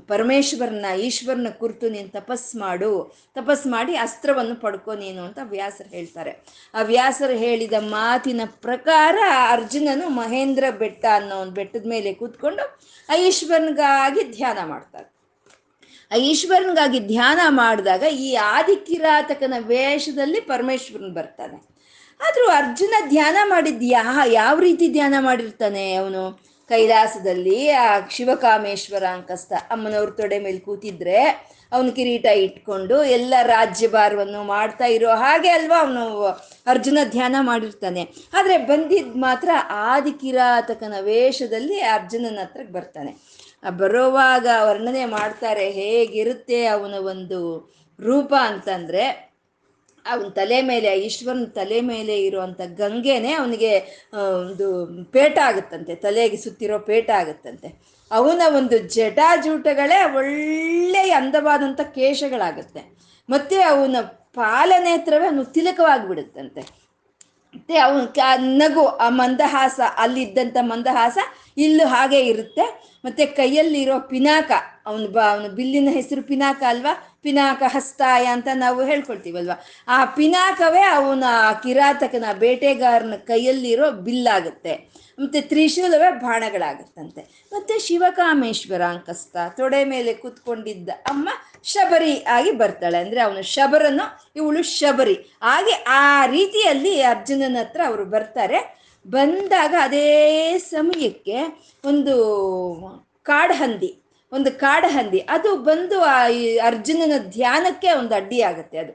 ಪರಮೇಶ್ವರನ, ಈಶ್ವರನ ಕುರಿತು ನೀನು ತಪಸ್ ಮಾಡು. ತಪಸ್ ಮಾಡಿ ಅಸ್ತ್ರವನ್ನು ಪಡ್ಕೊ ನೀನು ಅಂತ ವ್ಯಾಸರು ಹೇಳ್ತಾರೆ. ಆ ವ್ಯಾಸರು ಹೇಳಿದ ಮಾತಿನ ಪ್ರಕಾರ ಅರ್ಜುನನು ಮಹೇಂದ್ರ ಬೆಟ್ಟ ಅನ್ನೋ ಒಂದು ಬೆಟ್ಟದ ಮೇಲೆ ಕೂತ್ಕೊಂಡು ಆ ಈಶ್ವರನಿಗಾಗಿ ಧ್ಯಾನ ಮಾಡ್ತಾರೆ ಆ ಈಶ್ವರನಿಗಾಗಿ ಧ್ಯಾನ ಮಾಡಿದಾಗ ಈ ಆದಿಕಿರಾತಕನ ವೇಷದಲ್ಲಿ ಪರಮೇಶ್ವರನ್ ಬರ್ತಾನೆ. ಆದರೂ ಅರ್ಜುನ ಧ್ಯಾನ ಮಾಡಿದ್ಯಾ? ಯಾವ ರೀತಿ ಧ್ಯಾನ ಮಾಡಿರ್ತಾನೆ ಅವನು? ಕೈಲಾಸದಲ್ಲಿ ಆ ಶಿವಕಾಮೇಶ್ವರ ಅಂಕಸ್ತ ಅಮ್ಮನವ್ರ ತೊಡೆ ಮೇಲೆ ಕೂತಿದ್ರೆ ಅವನು ಕಿರೀಟ ಇಟ್ಕೊಂಡು ಎಲ್ಲ ರಾಜ್ಯಭಾರವನ್ನು ಮಾಡ್ತಾ ಇರೋ ಹಾಗೆ ಅಲ್ವಾ ಅವನು ಅರ್ಜುನ ಧ್ಯಾನ ಮಾಡಿರ್ತಾನೆ. ಆದರೆ ಬಂದಿದ್ ಮಾತ್ರ ಆದಿಕಿರಾತಕನ ವೇಷದಲ್ಲಿ ಅರ್ಜುನನ ಹತ್ರಕ್ಕೆ ಬರ್ತಾನೆ. ಬರೋವಾಗ ವರ್ಣನೆ ಮಾಡ್ತಾರೆ ಹೇಗಿರುತ್ತೆ ಅವನ ಒಂದು ರೂಪ ಅಂತಂದ್ರೆ ಅವನ ತಲೆ ಮೇಲೆ, ಈಶ್ವರನ ತಲೆ ಮೇಲೆ ಇರುವಂಥ ಗಂಗೆನೆ ಅವನಿಗೆ ಒಂದು ಪೇಟ ಆಗುತ್ತಂತೆ, ತಲೆಗೆ ಸುತ್ತಿರೋ ಪೇಟ ಆಗುತ್ತಂತೆ. ಅವನ ಒಂದು ಜಟಾಜೂಟಗಳೇ ಒಳ್ಳೆಯ ಅಂದವಾದಂಥ ಕೇಶಗಳಾಗುತ್ತೆ. ಮತ್ತು ಅವನ ಪಾಲನೇತ್ರವೇ ಅವನು ತಿಲಕವಾಗಿಬಿಡುತ್ತಂತೆ. ಮತ್ತೆ ಅವನ ನಗು, ಆ ಮಂದಹಾಸ ಅಲ್ಲಿದ್ದಂಥ ಮಂದಹಾಸ ಇಲ್ಲೂ ಹಾಗೆ ಇರುತ್ತೆ. ಮತ್ತೆ ಕೈಯಲ್ಲಿರೋ ಪಿನಾಕ, ಅವನು ಬ, ಅವನ ಬಿಲ್ಲಿನ ಹೆಸರು ಪಿನಾಕ ಅಲ್ವಾ? ಪಿನಾಕ ಹಸ್ತಾಯ ಅಂತ ನಾವು ಹೇಳ್ಕೊಳ್ತೀವಲ್ವ? ಆ ಪಿನಾಕವೇ ಅವನ ಕಿರಾತಕನ ಬೇಟೆಗಾರನ ಕೈಯಲ್ಲಿರೋ ಬಿಲ್ಲಾಗುತ್ತೆ. ಮತ್ತೆ ತ್ರಿಶೂಲವೇ ಬಾಣಗಳಾಗುತ್ತಂತೆ. ಮತ್ತೆ ಶಿವಕಾಮೇಶ್ವರ ಅಂಕಸ್ತ ತೊಡೆ ಮೇಲೆ ಕೂತ್ಕೊಂಡಿದ್ದ ಅಮ್ಮ ಶಬರಿ ಆಗಿ ಬರ್ತಾಳೆ. ಅಂದ್ರೆ ಅವನು ಶಬರನು ಇವಳು ಶಬರಿ. ಹಾಗೆ ಆ ರೀತಿಯಲ್ಲಿ ಅರ್ಜುನನ ಹತ್ರ ಅವರು ಬರ್ತಾರೆ. ಬಂದಾಗ ಅದೇ ಸಮಯಕ್ಕೆ ಒಂದು ಕಾಡಹಂದಿ ಒಂದು ಕಾಡಹಂದಿ ಅದು ಬಂದು ಆ ಅರ್ಜುನನ ಧ್ಯಾನಕ್ಕೆ ಒಂದು ಅಡ್ಡಿ ಆಗುತ್ತೆ ಅದು.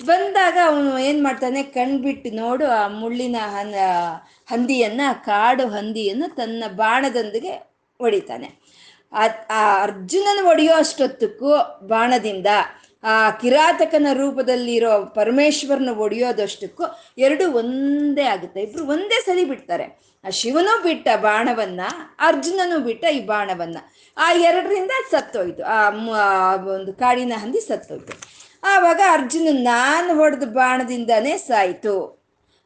ಬಂದಾಗ ಅವನು ಏನು ಮಾಡ್ತಾನೆ, ಕಣ್ಬಿಟ್ಟು ನೋಡು ಆ ಮುಳ್ಳಿನ ಹನ್, ಹಂದಿಯನ್ನ, ಕಾಡು ಹಂದಿಯನ್ನು ತನ್ನ ಬಾಣದೊಂದಿಗೆ ಹೊಡಿತಾನೆ. ಆ ಅರ್ಜುನನ ಹೊಡೆಯೋ ಅಷ್ಟೊತ್ತಕ್ಕೂ ಬಾಣದಿಂದ ಆ ಕಿರಾತಕನ ರೂಪದಲ್ಲಿರೋ ಪರಮೇಶ್ವರನ ಒಡೆಯೋದಷ್ಟಕ್ಕೂ ಎರಡು ಒಂದೇ ಆಗುತ್ತೆ. ಇಬ್ರು ಒಂದೇ ಸರಿ ಬಿಡ್ತಾರೆ. ಆ ಶಿವನು ಬಿಟ್ಟ ಬಾಣವನ್ನ, ಅರ್ಜುನನು ಬಿಟ್ಟ ಈ ಬಾಣವನ್ನ. ಆ ಎರಡರಿಂದ ಸತ್ತೋಯ್ತು. ಆ ಒಂದು ಕಾಡಿನ ಹಂದಿ ಸತ್ತೋಯ್ತು. ಆವಾಗ ಅರ್ಜುನ ನಾನು ಹೊಡೆದ ಬಾಣದಿಂದನೇ ಸಾಯ್ತು.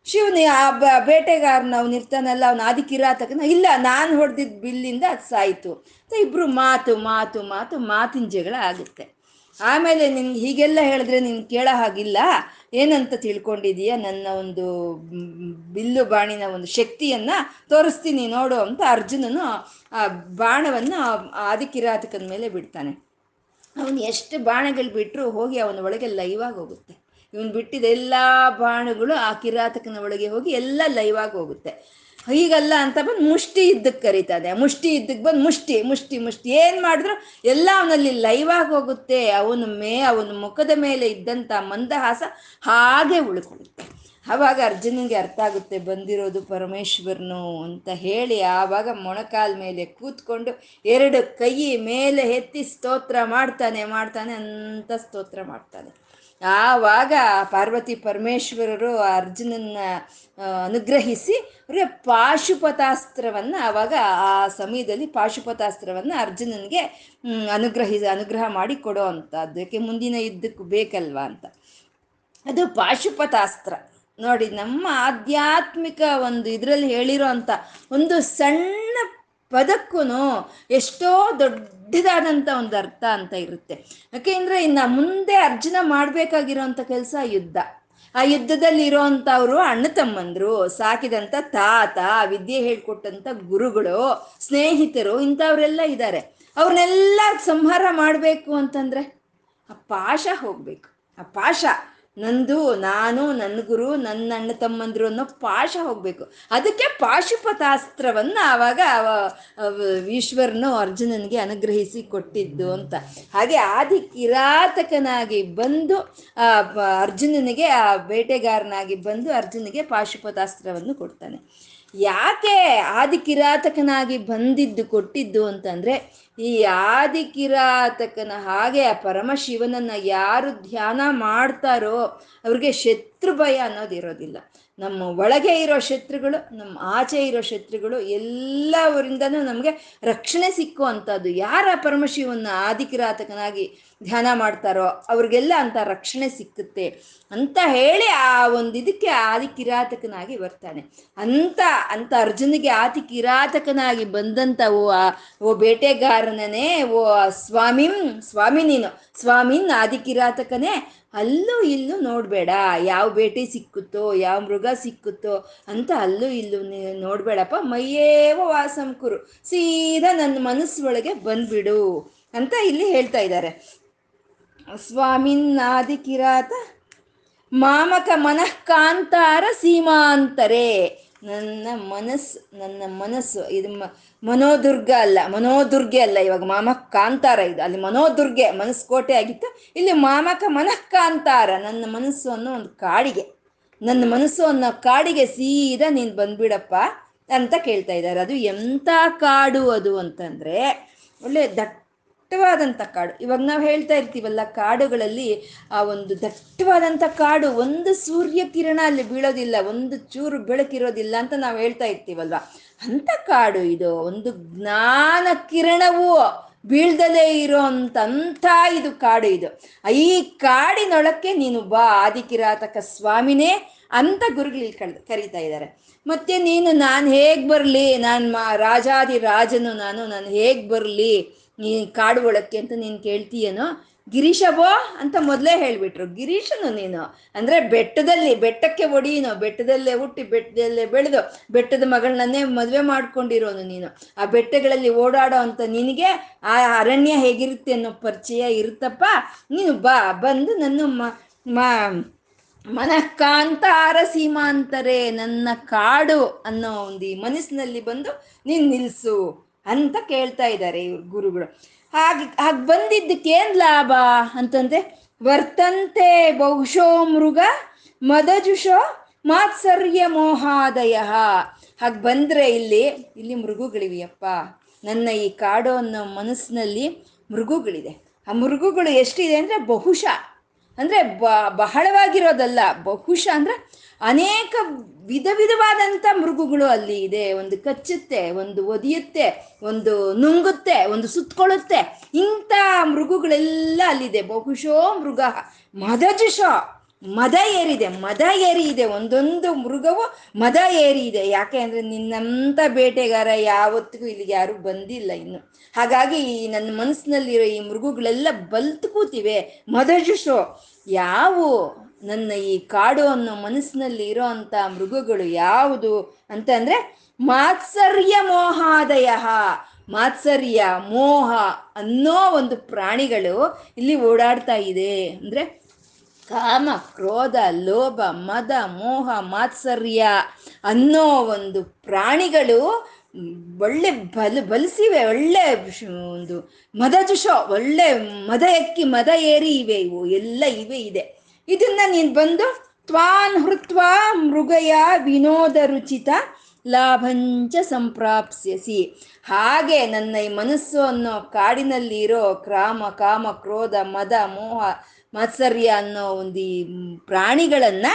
ಶಿವನ ಆ ಬ, ಬೇಟೆಗಾರನ, ಅವನು ಇರ್ತಾನಲ್ಲ, ಅವನ ಆದಿ ಕಿರಾತಕನ, ಇಲ್ಲ, ನಾನು ಹೊಡೆದಿದ್ದ ಬಿಲ್ಲಿಂದ ಅದು ಸಾಯ್ತು. ಇಬ್ರು ಮಾತು ಮಾತು ಮಾತು, ಮಾತಿನ ಆಗುತ್ತೆ. ಆಮೇಲೆ ನಿನ್ಗೆ ಹೀಗೆಲ್ಲ ಹೇಳಿದ್ರೆ ನೀನು ಕೇಳೋ ಹಾಗಿಲ್ಲ. ಏನಂತ ತಿಳ್ಕೊಂಡಿದೀಯ? ನನ್ನ ಒಂದು ಬಿಲ್ಲು ಬಾಣಿನ ಒಂದು ಶಕ್ತಿಯನ್ನ ತೋರಿಸ್ತೀನಿ ನೋಡು ಅಂತ ಅರ್ಜುನನು ಆ ಬಾಣವನ್ನು ಆದಿಕಿರಾತಕನ ಮೇಲೆ ಬಿಡ್ತಾನೆ. ಅವನು ಎಷ್ಟು ಬಾಣಗಳು ಬಿಟ್ಟರು ಹೋಗಿ ಅವನ ಒಳಗೆ ಲೈವಾಗಿ ಹೋಗುತ್ತೆ. ಇವನು ಬಿಟ್ಟಿದ ಎಲ್ಲ ಬಾಣಗಳು ಆ ಕಿರಾತಕನ ಒಳಗೆ ಹೋಗಿ ಎಲ್ಲ ಲೈವಾಗಿ ಹೋಗುತ್ತೆ. ಹೀಗಲ್ಲ ಅಂತ ಬಂದು ಮುಷ್ಟಿ ಇದ್ದಕ್ ಕರೀತಾನೆ ಮುಷ್ಟಿ ಇದ್ದಕ್ಕೆ ಬಂದು ಮುಷ್ಟಿ ಮುಷ್ಟಿ ಮುಷ್ಟಿ. ಏನು ಮಾಡಿದ್ರು ಎಲ್ಲ ಅವನಲ್ಲಿ ಲೈವಾಗಿ ಹೋಗುತ್ತೆ. ಅವನ ಮೇ, ಅವನ ಮುಖದ ಮೇಲೆ ಇದ್ದಂಥ ಮಂದಹಾಸ ಹಾಗೆ ಉಳ್ಕೊಳ್ಳುತ್ತೆ. ಆವಾಗ ಅರ್ಜುನನಿಗೆ ಅರ್ಥ ಆಗುತ್ತೆ, ಬಂದಿರೋದು ಪರಮೇಶ್ವರನು ಅಂತ ಹೇಳಿ ಆವಾಗ ಮೊಣಕಾಲ ಮೇಲೆ ಕೂತ್ಕೊಂಡು ಎರಡು ಕೈ ಮೇಲೆ ಎತ್ತಿ ಸ್ತೋತ್ರ ಮಾಡ್ತಾನೆ ಮಾಡ್ತಾನೆ ಅಂತ ಸ್ತೋತ್ರ ಮಾಡ್ತಾನೆ. ಆವಾಗ ಪಾರ್ವತಿ ಪರಮೇಶ್ವರರು ಅರ್ಜುನನ್ನ ಅನುಗ್ರಹಿಸಿ ಅವ್ರಿಗೆ ಪಾಶುಪತಾಸ್ತ್ರವನ್ನು ಆವಾಗ ಆ ಸಮಯದಲ್ಲಿ ಪಾಶುಪತಾಸ್ತ್ರವನ್ನು ಅರ್ಜುನನಿಗೆ ಅನುಗ್ರಹಿಸ ಅನುಗ್ರಹ ಮಾಡಿ ಕೊಡೋ ಅಂಥದ್ದು. ಯಾಕೆ ಮುಂದಿನ ಯುದ್ಧಕ್ಕೂ ಬೇಕಲ್ವಾ ಅಂತ. ಅದು ಪಾಶುಪತಾಸ್ತ್ರ. ನೋಡಿ, ನಮ್ಮ ಆಧ್ಯಾತ್ಮಿಕ ಒಂದು ಇದರಲ್ಲಿ ಹೇಳಿರೋ ಅಂಥ ಒಂದು ಸಣ್ಣ ಪದಕ್ಕೂ ಎಷ್ಟೋ ದೊಡ್ಡದಾದಂಥ ಒಂದು ಅರ್ಥ ಅಂತ ಇರುತ್ತೆ. ಯಾಕೆಂದ್ರೆ ಇನ್ನು ಮುಂದೆ ಅರ್ಜುನ ಮಾಡಬೇಕಾಗಿರೋಂಥ ಕೆಲಸ ಯುದ್ಧ. ಆ ಯುದ್ಧದಲ್ಲಿ ಇರೋವಂಥವ್ರು ಅಣ್ಣ ತಮ್ಮಂದರು, ಸಾಕಿದಂಥ ತಾತ, ವಿದ್ಯೆ ಹೇಳ್ಕೊಟ್ಟಂಥ ಗುರುಗಳು, ಸ್ನೇಹಿತರು ಇಂಥವರೆಲ್ಲ ಇದ್ದಾರೆ ಅವ್ರನ್ನೆಲ್ಲ ಸಂಹಾರ ಮಾಡಬೇಕು ಅಂತಂದರೆ ಆ ಪಾಶ ಹೋಗಬೇಕು. ಆ ಪಾಶ. ನಂದು, ನಾನು ನನ್ನ ಗುರು ನನ್ನ ಅಣ್ಣ ತಮ್ಮಂದ್ರು ಅನ್ನೋ ಪಾಶ ಹೋಗ್ಬೇಕು. ಅದಕ್ಕೆ ಪಾಶುಪತಾಸ್ತ್ರವನ್ನು ಆವಾಗ ಈಶ್ವರನು ಅರ್ಜುನನಿಗೆ ಅನುಗ್ರಹಿಸಿ ಕೊಟ್ಟಿದ್ದು ಅಂತ. ಹಾಗೆ ಆದಿ ಕಿರಾತಕನಾಗಿ ಬಂದು ಅರ್ಜುನನಿಗೆ, ಆ, ಬೇಟೆಗಾರನಾಗಿ ಬಂದು ಅರ್ಜುನಿಗೆ ಪಾಶುಪತಾಸ್ತ್ರವನ್ನು ಕೊಡ್ತಾನೆ. ಯಾಕೆ ಆದಿ ಕಿರಾತಕನಾಗಿ ಬಂದಿದ್ದು ಕೊಟ್ಟಿದ್ದು ಅಂತಂದ್ರೆ ಈ ಆದಿ ಕಿರಾತಕನ ಹಾಗೆ ಆ ಪರಮಶಿವನನ್ನ ಯಾರು ಧ್ಯಾನ ಮಾಡ್ತಾರೋ ಅವ್ರಿಗೆ ಶತ್ರು ಭಯ ಅನ್ನೋದು ಇರೋದಿಲ್ಲ. ನಮ್ಮ ಒಳಗೆ ಇರೋ ಶತ್ರುಗಳು, ನಮ್ಮ ಆಚೆ ಇರೋ ಶತ್ರುಗಳು ಎಲ್ಲವರಿಂದನೂ ನಮಗೆ ರಕ್ಷಣೆ ಸಿಕ್ಕುವಂಥದ್ದು. ಯಾರ ಯಾರ ಶಿವನ ಆದಿಕಿರಾತಕನಾಗಿ ಧ್ಯಾನ ಮಾಡ್ತಾರೋ, ಅವ್ರಿಗೆಲ್ಲ ಅಂತ ರಕ್ಷಣೆ ಸಿಕ್ಕುತ್ತೆ ಅಂತ ಹೇಳಿ ಆ ಒಂದು ಇದಕ್ಕೆ ಆದಿ ಕಿರಾತಕನಾಗಿ ಬರ್ತಾನೆ. ಅಂತ ಅಂತ ಅರ್ಜುನಿಗೆ ಆದಿ ಕಿರಾತಕನಾಗಿ ಬಂದಂತ ಓ, ಆ, ಓ ಬೇಟೆಗಾರನೇ ಓ ಸ್ವಾಮಿಂ, ಸ್ವಾಮಿ ನೀನು, ಸ್ವಾಮಿನ್ ಆದಿ ಕಿರಾತಕನೇ, ಅಲ್ಲೂ ಇಲ್ಲೂ ನೋಡಬೇಡ, ಯಾವ ಬೇಟೆ ಸಿಕ್ಕುತ್ತೋ, ಯಾವ ಮೃಗ ಸಿಕ್ಕುತ್ತೋ ಅಂತ ಅಲ್ಲೂ ಇಲ್ಲೂ ನೋಡಬೇಡಪ್ಪ, ಮೈಯೇವ ವಾಸಂಕುರು ಸೀದಾ ನನ್ನ ಮನಸ್ಸೊಳಗೆ ಬಂದ್ಬಿಡು ಅಂತ ಇಲ್ಲಿ ಹೇಳ್ತಾ ಇದ್ದಾರೆ. ಸ್ವಾಮಿನ್ನಾದಿ ಕಿರಾತ ಮಾಮಕ ಮನಃ ಕಾಂತಾರ ಸೀಮಾಂತರೇ. ನನ್ನ ಮನಸ್ಸು ನನ್ನ ಮನಸ್ಸು, ಇದು ಮನೋದುರ್ಗ ಅಲ್ಲ, ಮನೋದುರ್ಗೆ ಅಲ್ಲ ಇವಾಗ ಮಾಮಕ ಕಾಂತಾರ ಇದು. ಅಲ್ಲಿ ಮನೋದುರ್ಗೆ ಮನಸ್ಸು ಕೋಟೆ ಆಗಿತ್ತು. ಇಲ್ಲಿ ಮಾಮಕ ಮನಃ ಕಾಂತಾರ ನನ್ನ ಮನಸ್ಸು ಅನ್ನೋ ಒಂದು ಕಾಡಿಗೆ. ನನ್ನ ಮನಸ್ಸು ಅನ್ನೋ ಕಾಡಿಗೆ ಸೀದಾ ನೀನು ಬಂದ್ಬಿಡಪ್ಪ ಅಂತ ಕೇಳ್ತಾ ಇದ್ದಾರೆ. ಅದು ಎಂಥ ಕಾಡು ಅದು ಅಂತಂದ್ರೆ, ಒಳ್ಳೆ ದಟ್ಟವಾದಂಥ ಕಾಡು. ಇವಾಗ ನಾವು ಹೇಳ್ತಾ ಇರ್ತೀವಲ್ಲ, ಕಾಡುಗಳಲ್ಲಿ ಆ ಒಂದು ದಟ್ಟವಾದಂಥ ಕಾಡು, ಒಂದು ಸೂರ್ಯ ಕಿರಣ ಅಲ್ಲಿ ಬೀಳೋದಿಲ್ಲ, ಒಂದು ಚೂರು ಬೆಳಕಿರೋದಿಲ್ಲ ಅಂತ ನಾವು ಹೇಳ್ತಾ ಇರ್ತೀವಲ್ವ? ಅಂಥ ಕಾಡು ಇದು. ಒಂದು ಜ್ಞಾನ ಕಿರಣವು ಬೀಳ್ದಲೇ ಇರೋ ಅಂತ ಇದು ಕಾಡು ಇದು. ಈ ಕಾಡಿನೊಳಕ್ಕೆ ನೀನು ಬಾ, ಆದಿಕಿರಾತಕ ಸ್ವಾಮಿನೇ ಅಂತ ಗುರುಗಳು ಕಳ್ ಕರೀತಾ ಇದ್ದಾರೆ ಮತ್ತೆ ನೀನು ನಾನು ಹೇಗೆ ಬರಲಿ, ನಾನು ಮಾ, ರಾಜಾದಿ ರಾಜನು ನಾನು ನಾನು ಹೇಗೆ ಬರಲಿ? ನೀ ಕಾಡು ಒಳಕ್ಕೆ ಅಂತ ನೀನು ಕೇಳ್ತೀಯೇನೋ? ಗಿರೀಶಬೋ ಅಂತ ಮೊದಲೇ ಹೇಳಿಬಿಟ್ರು. ಗಿರೀಶನು ನೀನು. ಅಂದರೆ ಬೆಟ್ಟದಲ್ಲಿ, ಬೆಟ್ಟಕ್ಕೆ ಒಡೀನೋ ಬೆಟ್ಟದಲ್ಲೇ ಹುಟ್ಟಿ, ಬೆಟ್ಟದಲ್ಲೇ ಬೆಳೆದು, ಬೆಟ್ಟದ ಮಗಳನ್ನೇ ಮದುವೆ ಮಾಡ್ಕೊಂಡಿರೋನು ನೀನು. ಆ ಬೆಟ್ಟಗಳಲ್ಲಿ ಓಡಾಡೋ ಅಂತ ನಿನಗೆ ಆ ಅರಣ್ಯ ಹೇಗಿರುತ್ತೆ ಅನ್ನೋ ಪರಿಚಯ ಇರುತ್ತಪ್ಪ? ನೀನು ಬಾ, ಬಂದು ನನ್ನ ಮ, ಮನಃಕಾಂತಾರ ಸೀಮಾಂತರೇ ನನ್ನ ಕಾಡು ಅನ್ನೋ ಒಂದು ಈ ಮನಸ್ಸಿನಲ್ಲಿ ಬಂದು ನೀನು ನಿಲ್ಸು. ಅಂತ ಕೇಳ್ತಾ ಇದ್ದಾರೆ ಇವ್ರು ಗುರುಗಳು. ಹಾಗೆ ಹಾಗೆ ಬಂದಿದ್ದಕ್ಕೇನ್ ಲಾಭ ಅಂತಂದ್ರೆ, ವರ್ತಂತೆ ಬಹುಶೋ ಮೃಗ, ಮದಜುಷೋ ಮಾತ್ಸರ್ಯ ಮೋಹಾದಯ. ಹಾಗೆ ಬಂದ್ರೆ ಇಲ್ಲಿ ಇಲ್ಲಿ ಮೃಗುಗಳಿವೆಯಪ್ಪ. ನನ್ನ ಈ ಕಾಡು ಅನ್ನೋ ಮನಸ್ಸಿನಲ್ಲಿ ಮೃಗುಗಳಿದೆ. ಆ ಮೃಗುಗಳು ಎಷ್ಟಿದೆ ಅಂದ್ರೆ ಬಹುಶಃ. ಅಂದ್ರೆ ಬಹಳವಾಗಿರೋದಲ್ಲ. ಬಹುಶಃ ಅಂದ್ರೆ ಅನೇಕ ವಿಧ ವಿಧವಾದಂಥ ಮೃಗಗಳು ಅಲ್ಲಿ ಇದೆ. ಒಂದು ಕಚ್ಚುತ್ತೆ, ಒಂದು ಒದಿಯುತ್ತೆ, ಒಂದು ನುಂಗುತ್ತೆ, ಒಂದು ಸುತ್ತಕೊಳ್ಳುತ್ತೆ. ಇಂಥ ಮೃಗಗಳೆಲ್ಲ ಅಲ್ಲಿದೆ. ಬಹುಶೋ ಮೃಗ ಮದಜುಷ ಮದ ಏರಿದೆ, ಮದ ಏರಿ ಇದೆ. ಒಂದೊಂದು ಮೃಗವು ಮದ ಏರಿ ಇದೆ. ಯಾಕೆ ಅಂದರೆ ನಿನ್ನಂಥ ಬೇಟೆಗಾರ ಯಾವತ್ತಿಗೂ ಇಲ್ಲಿಗೆ ಯಾರು ಬಂದಿಲ್ಲ ಇನ್ನು. ಹಾಗಾಗಿ ಈ ನನ್ನ ಮನಸ್ಸಿನಲ್ಲಿರೋ ಈ ಮೃಗಗಳೆಲ್ಲ ಬಲ್ತು ಕೂತಿವೆ. ಮದಜುಷೋ ಯಾವು? ನನ್ನ ಈ ಕಾಡು ಅನ್ನೋ ಮನಸ್ಸಿನಲ್ಲಿ ಇರೋ ಅಂಥ ಮೃಗಗಳು ಯಾವುದು ಅಂತ ಅಂದ್ರೆ ಮಾತ್ಸರ್ಯ ಮೋಹಾದಯ. ಮಾತ್ಸರ್ಯ ಮೋಹ ಅನ್ನೋ ಒಂದು ಪ್ರಾಣಿಗಳು ಇಲ್ಲಿ ಓಡಾಡ್ತಾ ಇದೆ. ಅಂದ್ರೆ ಕಾಮ, ಕ್ರೋಧ, ಲೋಭ, ಮದ, ಮೋಹ, ಮಾತ್ಸರ್ಯ ಅನ್ನೋ ಒಂದು ಪ್ರಾಣಿಗಳು ಒಳ್ಳೆ ಬಲ ಬಲಿಸಿವೆ, ಒಳ್ಳೆ ಒಂದು ಒಂದು ಮದಜುಷ ಒಳ್ಳೆ ಮದ ಎಕ್ಕಿ ಮದ ಏರಿ ಇವೆ, ಇವು ಎಲ್ಲ ಇವೆ ಇದೆ. ಇದನ್ನ ನೀನು ಬಂದು ತ್ವಾನ್ ಹೃತ್ವ ಮೃಗಯ ವಿನೋದ ರುಚಿತ ಲಾಭಂಚ ಸಂಪ್ರಾಪ್ಸ್ಯಸಿ. ಹಾಗೆ ನನ್ನ ಈ ಮನಸ್ಸು ಅನ್ನೋ ಕಾಡಿನಲ್ಲಿ ಇರೋ ಕ್ರಾಮ, ಕಾಮ, ಕ್ರೋಧ, ಮದ, ಮೋಹ, ಮಾತ್ಸರ್ಯ ಅನ್ನೋ ಒಂದು ಈ ಪ್ರಾಣಿಗಳನ್ನ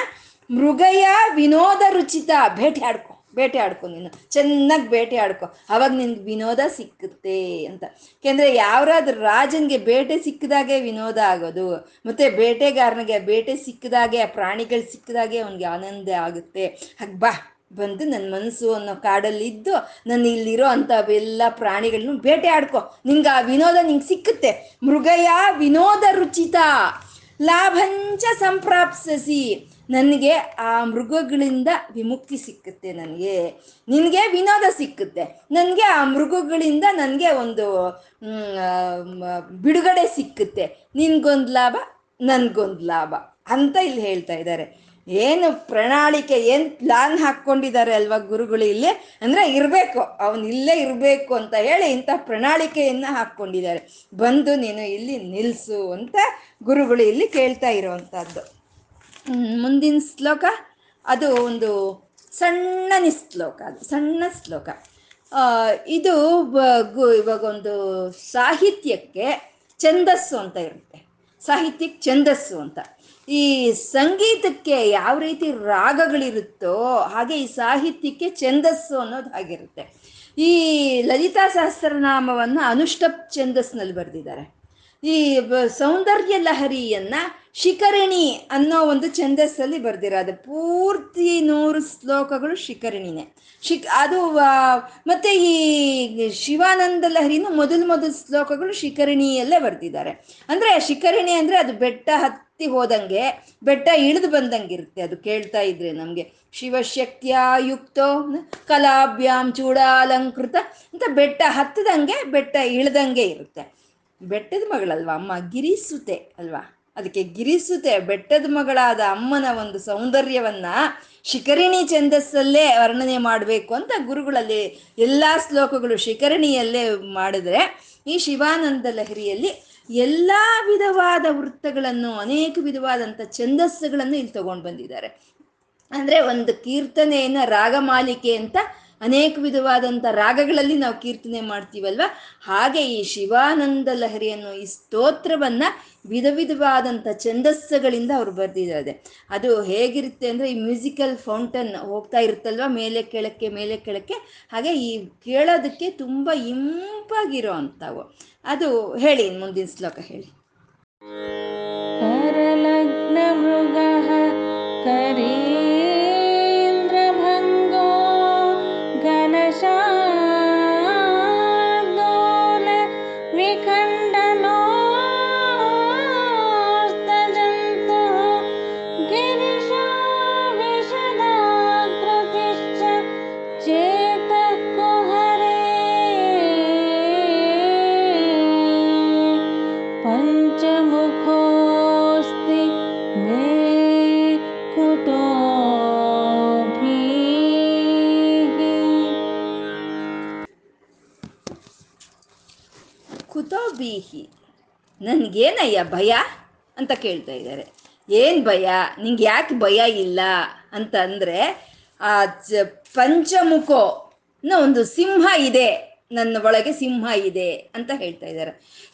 ಮೃಗಯ ವಿನೋದ ರುಚಿತ ಭೇಟಿ ಆಡ್ಕೊ ಬೇಟೆ ಆಡ್ಕೊ ನೀನು. ಚೆನ್ನಾಗಿ ಬೇಟೆ ಆಡ್ಕೊ. ಅವಾಗ ನಿನ್ಗೆ ವಿನೋದ ಸಿಕ್ಕುತ್ತೆ ಅಂತ. ಯಾಕೆಂದ್ರೆ ಯಾವ್ದಾದ್ರು ರಾಜನ್ಗೆ ಬೇಟೆ ಸಿಕ್ಕಿದಾಗೆ ವಿನೋದ ಆಗೋದು. ಮತ್ತೆ ಬೇಟೆಗಾರನಿಗೆ ಬೇಟೆ ಸಿಕ್ಕಿದಾಗೆ ಆ ಪ್ರಾಣಿಗಳು ಸಿಕ್ಕಿದಾಗೆ ಅವನಿಗೆ ಆನಂದ ಆಗುತ್ತೆ. ಹಾಗೆ ಬಾ, ಬಂದು ನನ್ನ ಮನಸ್ಸು ಅನ್ನೋ ಕಾಡಲ್ಲಿ ಇದ್ದು ನಾನು ಇಲ್ಲಿರೋ ಅಂಥವೆಲ್ಲ ಪ್ರಾಣಿಗಳನ್ನು ಬೇಟೆ ಆಡ್ಕೊ. ನಿಂಗೆ ಆ ವಿನೋದ ನಿಂಗೆ ಸಿಕ್ಕುತ್ತೆ. ಮೃಗಯ ವಿನೋದ ರುಚಿತ. ಲಾಭಂಚ ಸಂಪ್ರಾಪ್ಸಸಿ ನನಗೆ ಆ ಮೃಗಗಳಿಂದ ವಿಮುಕ್ತಿ ಸಿಕ್ಕುತ್ತೆ ನನಗೆ. ನಿನಗೆ ವಿನೋದ ಸಿಕ್ಕುತ್ತೆ. ನನಗೆ ಆ ಮೃಗಗಳಿಂದ ನನಗೆ ಒಂದು ಬಿಡುಗಡೆ ಸಿಕ್ಕುತ್ತೆ. ನಿನ್ಗೊಂದು ಲಾಭ, ನನಗೊಂದು ಲಾಭ ಅಂತ ಇಲ್ಲಿ ಹೇಳ್ತಾ ಇದ್ದಾರೆ. ಏನು ಪ್ರಣಾಳಿಕೆ, ಏನು ಪ್ಲಾನ್ ಹಾಕ್ಕೊಂಡಿದ್ದಾರೆ ಅಲ್ವಾ ಗುರುಗಳು ಇಲ್ಲಿ? ಅಂದರೆ ಇರಬೇಕು, ಅವನು ಇಲ್ಲೇ ಇರಬೇಕು ಅಂತ ಹೇಳಿ ಇಂಥ ಪ್ರಣಾಳಿಕೆಯನ್ನು ಹಾಕ್ಕೊಂಡಿದ್ದಾರೆ. ಬಂದು ನೀನು ಇಲ್ಲಿ ನಿಲ್ಲಿಸು ಅಂತ ಗುರುಗಳು ಇಲ್ಲಿ ಕೇಳ್ತಾ ಇರುವಂಥದ್ದು ಮುಂದಿನ ಶ್ಲೋಕ, ಅದು ಒಂದು ಸಣ್ಣನ ಶ್ಲೋಕ ಅದು ಸಣ್ಣ ಶ್ಲೋಕ. ಇದು ಇವಾಗ ಒಂದು ಸಾಹಿತ್ಯಕ್ಕೆ ಛಂದಸ್ಸು ಅಂತ ಇರುತ್ತೆ. ಸಾಹಿತ್ಯಕ್ಕೆ ಛಂದಸ್ಸು ಅಂತ. ಈ ಸಂಗೀತಕ್ಕೆ ಯಾವ ರೀತಿ ರಾಗಗಳಿರುತ್ತೋ ಹಾಗೆ ಈ ಸಾಹಿತ್ಯಕ್ಕೆ ಛಂದಸ್ಸು ಅನ್ನೋದು ಆಗಿರುತ್ತೆ ಈ ಲಲಿತಾ ಸಹಸ್ರನಾಮವನ್ನು ಅನುಷ್ಟಪ್ ಛಂದಸ್ನಲ್ಲಿ ಬರೆದಿದ್ದಾರೆ. ಈ ಸೌಂದರ್ಯ ಲಹರಿಯನ್ನ ಶಿಖರಿಣಿ ಅನ್ನೋ ಒಂದು ಛಂದಸ್ಸಲ್ಲಿ ಬರ್ದಿರೋದು ಪೂರ್ತಿ ನೂರು ಶ್ಲೋಕಗಳು ಶಿಖರಿಣಿನೇ. ಶಿಕ್, ಅದು ಮತ್ತೆ ಈ ಶಿವಾನಂದ ಲಹರಿನೂ ಮೊದಲು ಮೊದಲು ಶ್ಲೋಕಗಳು ಶಿಖರಿಣಿಯಲ್ಲೇ ಬರ್ದಿದ್ದಾರೆ. ಅಂದ್ರೆ ಶಿಖರಿಣಿ ಅಂದ್ರೆ ಅದು ಬೆಟ್ಟ ಹತ್ತಿ ಹೋದಂಗೆ, ಬೆಟ್ಟ ಇಳಿದು ಬಂದಂಗಿರುತ್ತೆ ಅದು ಕೇಳ್ತಾ ಇದ್ರೆ ನಮಗೆ. ಶಿವಶಕ್ತಿಯ ಯುಕ್ತೋ ಕಲಾಭ್ಯಾಂ ಚೂಡಾಲಂಕೃತ ಅಂತ ಬೆಟ್ಟ ಹತ್ತದಂಗೆ, ಬೆಟ್ಟ ಇಳ್ದಂಗೆ ಇರುತ್ತೆ. ಬೆಟ್ಟದ ಮಗಳಲ್ವಾ? ಅಮ್ಮ ಗಿರಿಸುತೆ ಅಲ್ವಾ? ಅದಕ್ಕೆ ಗಿರಿಸುತೆ ಬೆಟ್ಟದ ಮಗಳಾದ ಅಮ್ಮನ ಒಂದು ಸೌಂದರ್ಯವನ್ನ ಶಿಖರಿಣಿ ಛಂದಸ್ಸಲ್ಲೇ ವರ್ಣನೆ ಮಾಡಬೇಕು ಅಂತ ಗುರುಗಳಲ್ಲಿ ಎಲ್ಲ ಶ್ಲೋಕಗಳು ಶಿಖರಿಣಿಯಲ್ಲೇ ಮಾಡಿದ್ರೆ ಈ ಶಿವಾನಂದ ಲಹರಿಯಲ್ಲಿ ಎಲ್ಲ ವಿಧವಾದ ವೃತ್ತಗಳನ್ನು, ಅನೇಕ ವಿಧವಾದಂಥ ಛಂದಸ್ಸುಗಳನ್ನು ಇಲ್ಲಿ ತಗೊಂಡು ಬಂದಿದ್ದಾರೆ ಅಂದರೆ ಒಂದು ಕೀರ್ತನೆಯನ್ನು ರಾಗಮಾಲಿಕೆ ಅಂತ ಅನೇಕ ವಿಧವಾದಂತ ರಾಗಗಳಲ್ಲಿ ನಾವು ಕೀರ್ತನೆ ಮಾಡ್ತೀವಲ್ವ? ಹಾಗೆ ಈ ಶಿವಾನಂದ ಲಹರಿ ಅನ್ನೋ ಈ ಸ್ತೋತ್ರವನ್ನ ವಿಧ ವಿಧವಾದಂತ ಛಂದಸ್ಸುಗಳಿಂದ ಅವ್ರು ಬರ್ದಿದ್ದಾರೆ. ಅದು ಹೇಗಿರುತ್ತೆ ಅಂದ್ರೆ ಈ ಮ್ಯೂಸಿಕಲ್ ಫೌಂಟನ್ ಹೋಗ್ತಾ ಇರುತ್ತಲ್ವ? ಮೇಲೆ ಕೆಳಕ್ಕೆ ಮೇಲೆ ಕೆಳಕ್ಕೆ. ಹಾಗೆ ಈ ಕೇಳೋದಕ್ಕೆ ತುಂಬಾ ಇಂಪಾಗಿರೋ ಅಂಥವು. ಅದು ಹೇಳಿ, ಮುಂದಿನ ಶ್ಲೋಕ ಹೇಳಿ. ಮೃಗ ನನಗೇನಯ್ಯ ಭಯ ಅಂತ ಕೇಳ್ತಾ ಇದ್ದಾರೆ. ಏನು ಭಯ? ನಿಂಗೆ ಯಾಕೆ ಭಯ ಇಲ್ಲ ಅಂತ ಅಂದರೆ, ಆ ಪಂಚಮುಖೋ ಅನ್ನೋ ಒಂದು ಸಿಂಹ ಇದೆ, ನನ್ನ ಒಳಗೆ ಸಿಂಹ ಇದೆ ಅಂತ ಹೇಳ್ತಾ ಇದ್ದಾರೆ.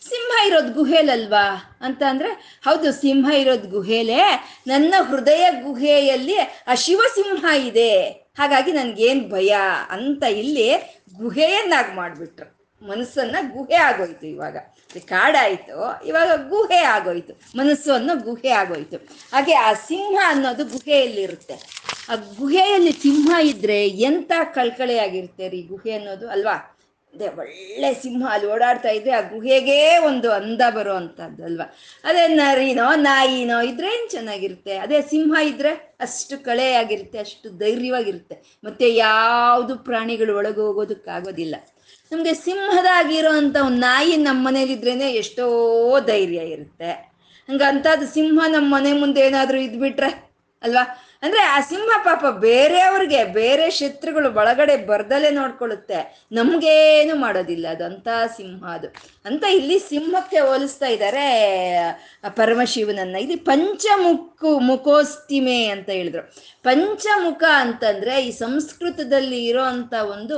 ಸಿಂಹ ಇರೋದು ಗುಹೆಲಲ್ವಾ ಅಂತ ಅಂದರೆ, ಹೌದು ಸಿಂಹ ಇರೋದು ಗುಹೆಲೇ, ನನ್ನ ಹೃದಯ ಗುಹೆಯಲ್ಲಿ ಆ ಶಿವಸಿಂಹ ಇದೆ. ಹಾಗಾಗಿ ನನಗೇನು ಭಯ ಅಂತ ಇಲ್ಲಿ ಗುಹೆಯನ್ನಾಗಿ ಮಾಡಿಬಿಟ್ರು. ಮನಸ್ಸನ್ನ ಗುಹೆ ಆಗೋಯ್ತು ಇವಾಗ. ಕಾಡಾಯಿತು, ಇವಾಗ ಗುಹೆ ಆಗೋಯ್ತು. ಮನಸ್ಸು ಅನ್ನೋ ಗುಹೆ ಆಗೋಯ್ತು. ಹಾಗೆ ಆ ಸಿಂಹ ಅನ್ನೋದು ಗುಹೆಯಲ್ಲಿರುತ್ತೆ. ಆ ಗುಹೆಯಲ್ಲಿ ಸಿಂಹ ಇದ್ರೆ ಎಂತ ಕಳ್ಕಳೆಯಾಗಿರುತ್ತೆ ರೀ ಗುಹೆ ಅನ್ನೋದು ಅಲ್ವಾ? ಅದೇ ಒಳ್ಳೆ ಸಿಂಹ ಅಲ್ಲಿ ಓಡಾಡ್ತಾ ಇದ್ರೆ ಆ ಗುಹೆಗೆ ಒಂದು ಅಂದ ಬರೋ ಅಂಥದ್ದು ಅಲ್ವಾ ಅದೇ ನರಿನೋ, ನಾಯಿನೋ ಇದ್ರೆ ಏನು ಚೆನ್ನಾಗಿರುತ್ತೆ? ಅದೇ ಸಿಂಹ ಇದ್ರೆ ಅಷ್ಟು ಕಳೆ ಆಗಿರುತ್ತೆ ಅಷ್ಟು ಧೈರ್ಯವಾಗಿರುತ್ತೆ. ಮತ್ತೆ ಯಾವುದು ಪ್ರಾಣಿಗಳು ಒಳಗೆ ಹೋಗೋದಕ್ಕಾಗೋದಿಲ್ಲ ನಮಗೆ ಸಿಂಹದಾಗಿರೋ ಅಂಥ ಒಂದು ನಾಯಿ ನಮ್ಮ ಮನೇಲಿದ್ರೇನೆ ಎಷ್ಟೋ ಧೈರ್ಯ ಇರುತ್ತೆ. ಹಂಗಂಥದ್ದು ಸಿಂಹ ನಮ್ಮ ಮನೆ ಮುಂದೆ ಏನಾದರೂ ಇದ್ಬಿಟ್ರೆ ಅಲ್ವಾ? ಅಂದ್ರೆ ಆ ಸಿಂಹ ಪಾಪ ಬೇರೆಯವ್ರಿಗೆ, ಬೇರೆ ಶತ್ರುಗಳು ಒಳಗಡೆ ಬರ್ದಲೇ ನೋಡ್ಕೊಳ್ಳುತ್ತೆ. ನಮ್ಗೇನು ಮಾಡೋದಿಲ್ಲ ಅದು, ಅಂತ ಸಿಂಹ ಅದು. ಅಂತ ಇಲ್ಲಿ ಸಿಂಹಕ್ಕೆ ಹೋಲಿಸ್ತಾ ಇದ್ದಾರೆ ಪರಮಶಿವನನ್ನ. ಇಲ್ಲಿ ಪಂಚಮುಖು ಮುಖೋಸ್ತಿಮೆ ಅಂತ ಹೇಳಿದ್ರು. ಪಂಚಮುಖ ಅಂತಂದ್ರೆ ಈ ಸಂಸ್ಕೃತದಲ್ಲಿ ಇರೋ ಅಂತ ಒಂದು